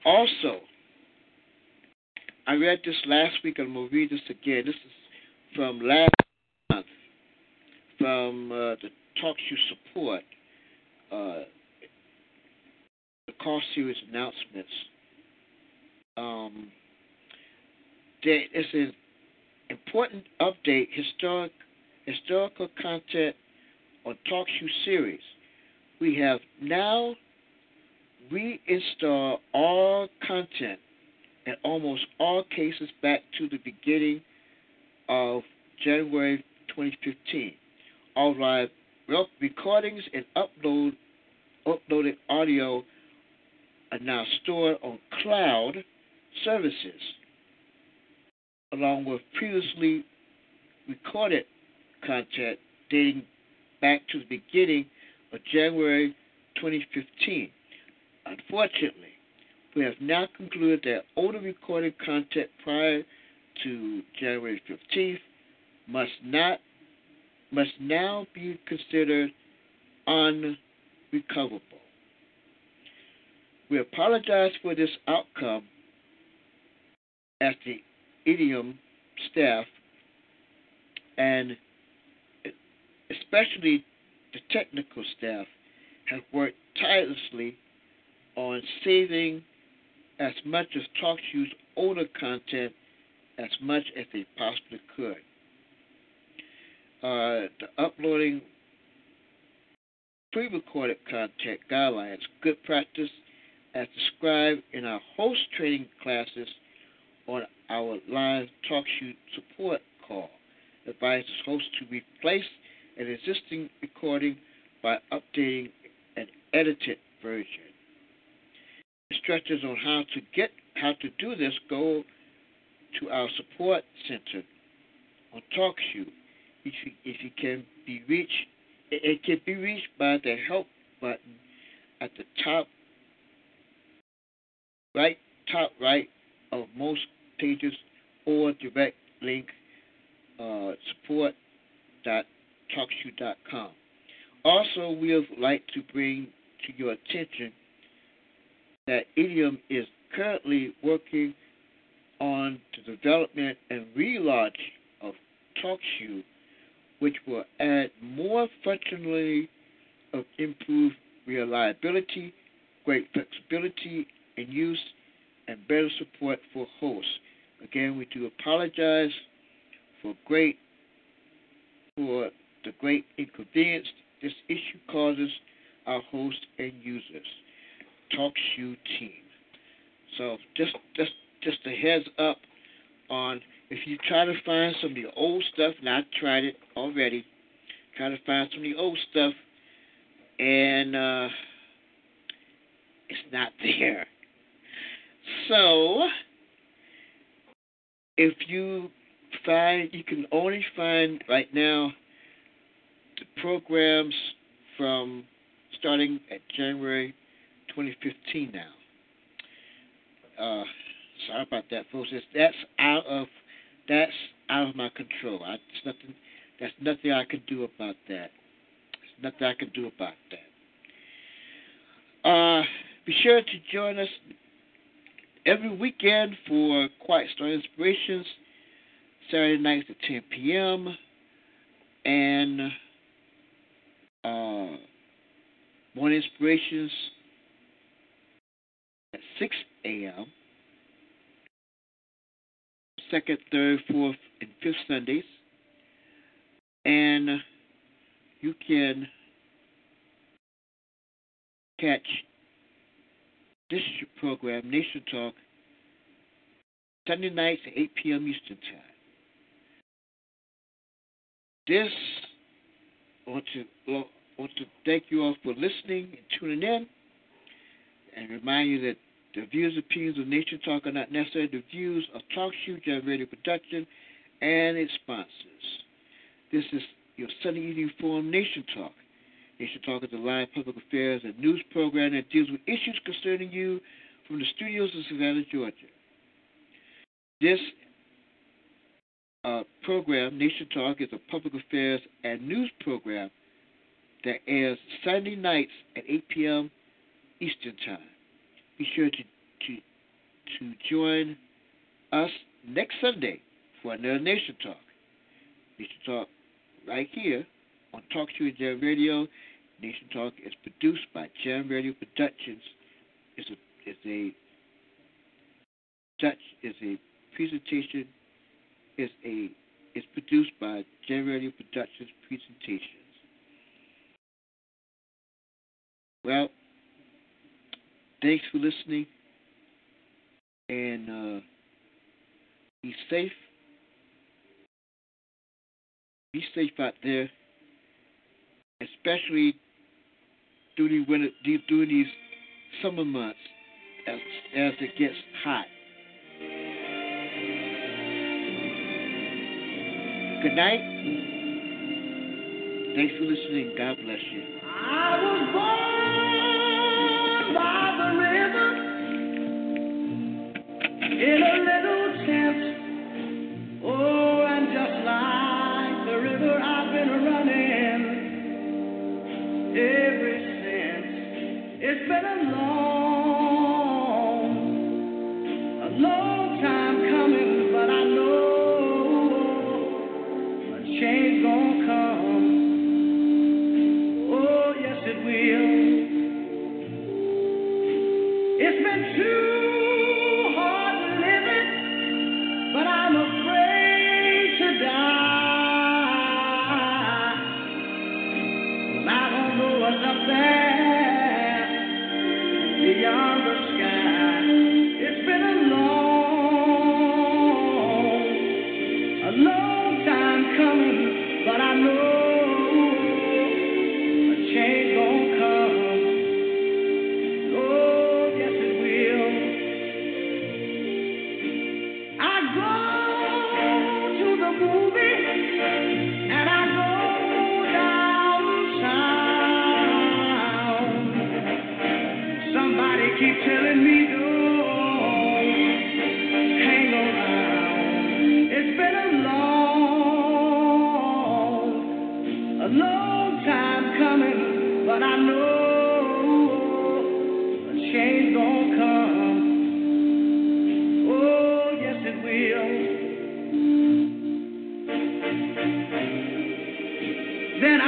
Also, I read this last week, and I'm to read this again. This is from last month from uh, the Talk Shoe Support, uh, the call series announcements. Um, there is an important update, historic, historical content on Talk Shoe series. We have now reinstalled all content in almost all cases back to the beginning of January 2015. All live recordings and upload uploaded audio are now stored on cloud services, along with previously recorded content dating back to the beginning of January 2015. Unfortunately, we have now concluded that older recorded content prior to January 15th must not must now be considered unrecoverable. We apologize for this outcome as the idiom staff and especially the technical staff, have worked tirelessly on saving as much of TalkShoe's older content as much as they possibly could. Uh, the uploading pre-recorded content guidelines, good practice as described in our host training classes on our live TalkShoe support call. Advises hosts to replace an existing recording by updating an edited version. Instructions on how to get how to do this go to our support center on TalkShoe. If you, if you can be reached, it, it can be reached by the help button at the top right top right of most pages or direct link uh, support.talkshoe.com. Also, we would like to bring to your attention that Idiom is currently working on the development and relaunch of TalkShoe, which will add more functionality of improved reliability, great flexibility in use, and better support for hosts. Again, we do apologize for great for the great inconvenience this issue causes our hosts and users. TalkShoe team. So just just just a heads up on if you try to find some of the old stuff, and I tried it already, try to find some of the old stuff, and uh, it's not there. So if you find you can only find right now the programs from starting at January 2015 now. Uh, sorry about that, folks. That's out of that's out of my control. I, it's nothing. That's nothing I can do about that. There's nothing I can do about that. Uh, be sure to join us every weekend for Quiet Storm Inspirations, Saturday nights at 10 p.m. and uh, Morning Inspirations at 6 a.m. Second, third, fourth, and fifth Sundays. And you can catch this program, Nation Talk, Sunday nights at 8 p.m. Eastern Time. This, I want to, I want to thank you all for listening and tuning in and remind you that the views and opinions of Nation Talk are not necessarily the views of Talk Shoe Radio Production and its sponsors. This is your Sunday evening forum, Nation Talk. Nation Talk is a live public affairs and news program that deals with issues concerning you from the studios of Savannah, Georgia. This uh, program, Nation Talk, is a public affairs and news program that airs Sunday nights at 8 p.m. Eastern Time. Be sure to to to join us next Sunday for another Nation Talk. Nation Talk right here on Talk to Jam Radio. Nation Talk is produced by Jam Radio Productions. It's a it's a Dutch is a presentation is a is produced by Jam Radio Productions presentations. Well, thanks for listening and uh, be safe. Be safe out there, especially during, winter, during these summer months as, as it gets hot. Good night. Thanks for listening. God bless you. In a Then